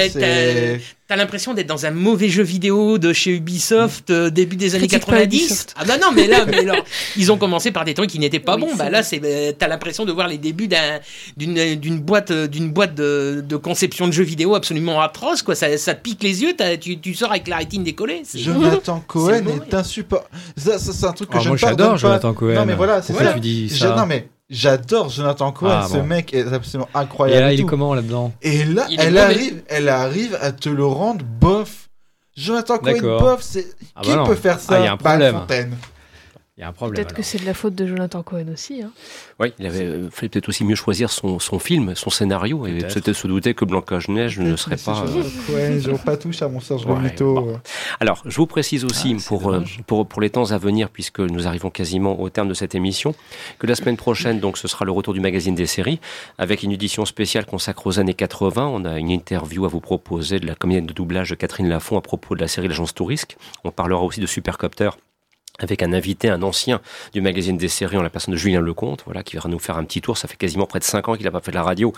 T'as- l'impression d'être dans un mauvais jeu vidéo de chez Ubisoft euh, début des années Critique pas 90. Ubisoft. Ah bah non, mais là, mais alors, ils ont commencé par des trucs qui n'étaient pas bons. Bah là, c'est euh, t'as l'impression de voir les débuts d'un- d'une d'une boîte euh, d'une boîte de, de conception de jeux vidéo absolument atroce quoi. Ça, pique les yeux. Tu, tu sors avec la rétine décollée. Jonathan Cohen mauvais. est insupportable. Ça, ça, c'est un truc que Ah, je moi, j'adore pas. Jonathan Cohen. Non mais voilà, c'est Pourquoi ça. tu dis Non mais j'adore Jonathan Cohen. Ah, Ce bon. mec est absolument Et incroyable. là, et il est comment là-dedans Et là, Il elle arrive, elle arrive à te le rendre bof. Jonathan Cohen bof, c'est Ah qui bah peut faire ça Ah, il y a un problème. Fontaine. Il y a un problème. Peut-être que c'est de la faute de Jonathan Cohen aussi. Hein. Oui, il avait euh, fallu peut-être aussi mieux choisir son, son film, son scénario, et Peut-être. peut-être se douter que Blanc-Neige ne serait pas. euh, Jonathan Cohen, pas touche à mon Serge Ouais, Romito. bon. Alors, je vous précise aussi, Ah, pour, euh, pour, pour les temps à venir, puisque nous arrivons quasiment au terme de cette émission, que la semaine prochaine, donc, ce sera le retour du magazine des séries, avec une édition spéciale consacrée aux années 80. On a une interview à vous proposer de la comédienne de doublage de Catherine Lafont à propos de la série L'Agence Tourisque. On parlera aussi de Supercopter avec un invité, un ancien du magazine des séries en la personne de Julien Lecomte, voilà, qui va nous faire un petit tour. Ça fait quasiment près de cinq ans qu'il n'a pas fait de la radio,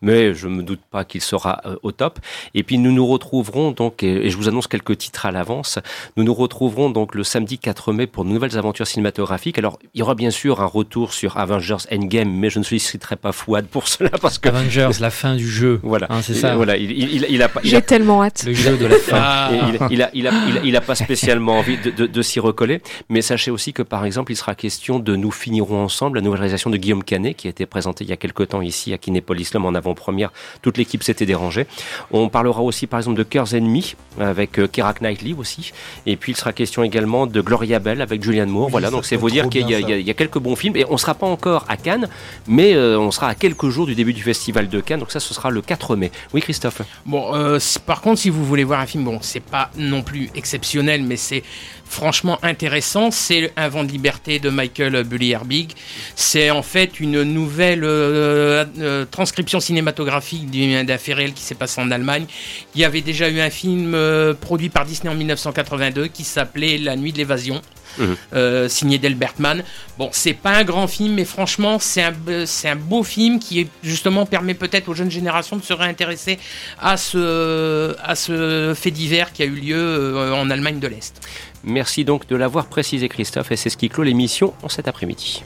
mais je me doute pas qu'il sera euh, au top. Et puis nous nous retrouverons donc, et, je vous annonce quelques titres à l'avance, nous nous retrouverons donc le samedi 4 mai pour de nouvelles aventures cinématographiques. Alors il y aura bien sûr un retour sur Avengers Endgame, mais je ne solliciterai pas Fouad pour cela parce que Avengers, la fin du jeu. Voilà, hein, c'est ça. Voilà, il, il, il, a pas. J'ai tellement hâte. Le jeu de la fin. Ah. il, a, il, a, il, a, pas spécialement envie de, de, de s'y recoller. Mais sachez aussi que, par exemple, il sera question de Nous finirons ensemble, la nouvelle réalisation de Guillaume Canet, qui a été présentée il y a quelques temps ici à Kinépolis Lom en avant-première. Toute l'équipe s'était dérangée. On parlera aussi, par exemple, de Cœurs Ennemis, avec euh, Keira Knightley aussi. Et puis, il sera question également de Gloria Bell avec Julianne Moore. voilà, donc c'est vous dire qu'il y, y, a quelques bons films. Et on ne sera pas encore à Cannes, mais euh, on sera à quelques jours du début du festival de Cannes. Donc ça, ce sera le 4 mai. Oui, Christophe Bon, euh, par contre, si vous voulez voir un film, bon, c'est pas non plus exceptionnel, mais c'est franchement intéressant. C'est Un vent de liberté de Michael Bully Herbig. C'est en fait une nouvelle euh, euh, transcription cinématographique d'un fait réel qui s'est passé en Allemagne. Il y avait déjà eu un film euh, produit par Disney en 1982 qui s'appelait La nuit de l'évasion. Mhm. signé Delbertman. Bon, c'est pas un grand film, mais franchement, c'est un, c'est un beau film qui justement permet peut-être aux jeunes générations de se réintéresser à ce, à ce fait divers qui a eu lieu en Allemagne de l'Est. Merci donc de l'avoir précisé Christophe et c'est ce qui clôt l'émission en cet après-midi.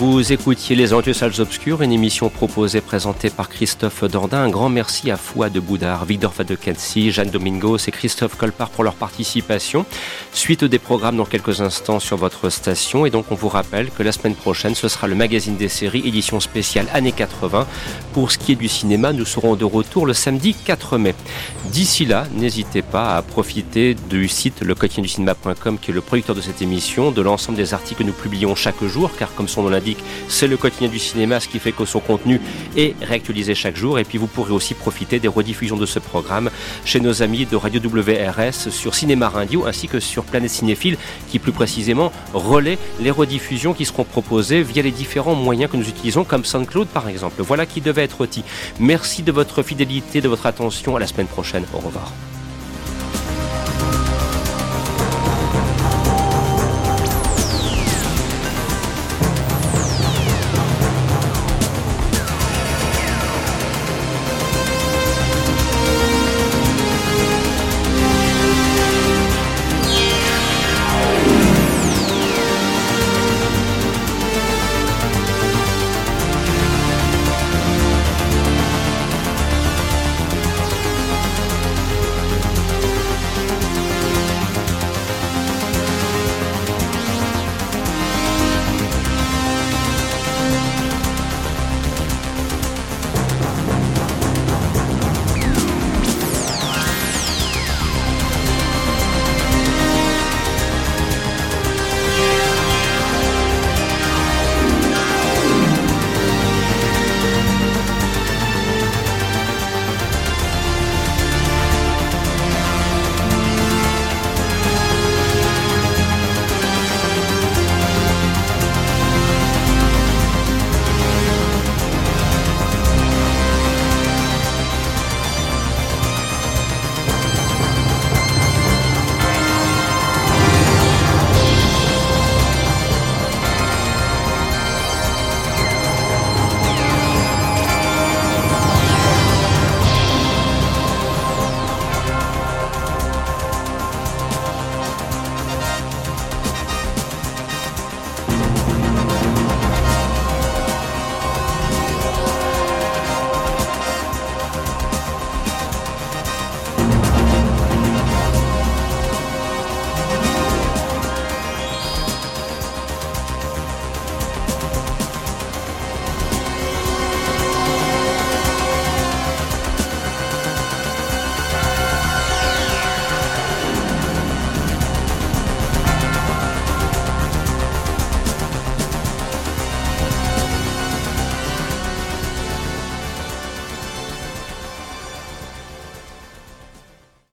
Vous écoutiez Les Endieux Salles Obscures, une émission proposée, présentée par Christophe Dordain. Un grand merci à Foi de Boudard, Victor Fadekensi, Jeanne Domingos et Christophe Colpart pour leur participation. Suite des programmes dans quelques instants sur votre station. Et donc, on vous rappelle que la semaine prochaine, ce sera le magazine des séries, édition spéciale années 80. Pour ce qui est du cinéma, nous serons de retour le samedi 4 mai. D'ici là, n'hésitez pas à profiter du site cinéma.com qui est le producteur de cette émission, de l'ensemble des articles que nous publions chaque jour, car comme son nom l'indique, c'est le quotidien du cinéma, ce qui fait que son contenu est réactualisé chaque jour. Et puis vous pourrez aussi profiter des rediffusions de ce programme chez nos amis de Radio WRS sur Cinéma Radio ainsi que sur Planète Cinéphile qui plus précisément relaie les rediffusions qui seront proposées via les différents moyens que nous utilisons comme SoundCloud par exemple. Voilà qui devait être dit. Merci de votre fidélité, de votre attention. À la semaine prochaine. Au revoir.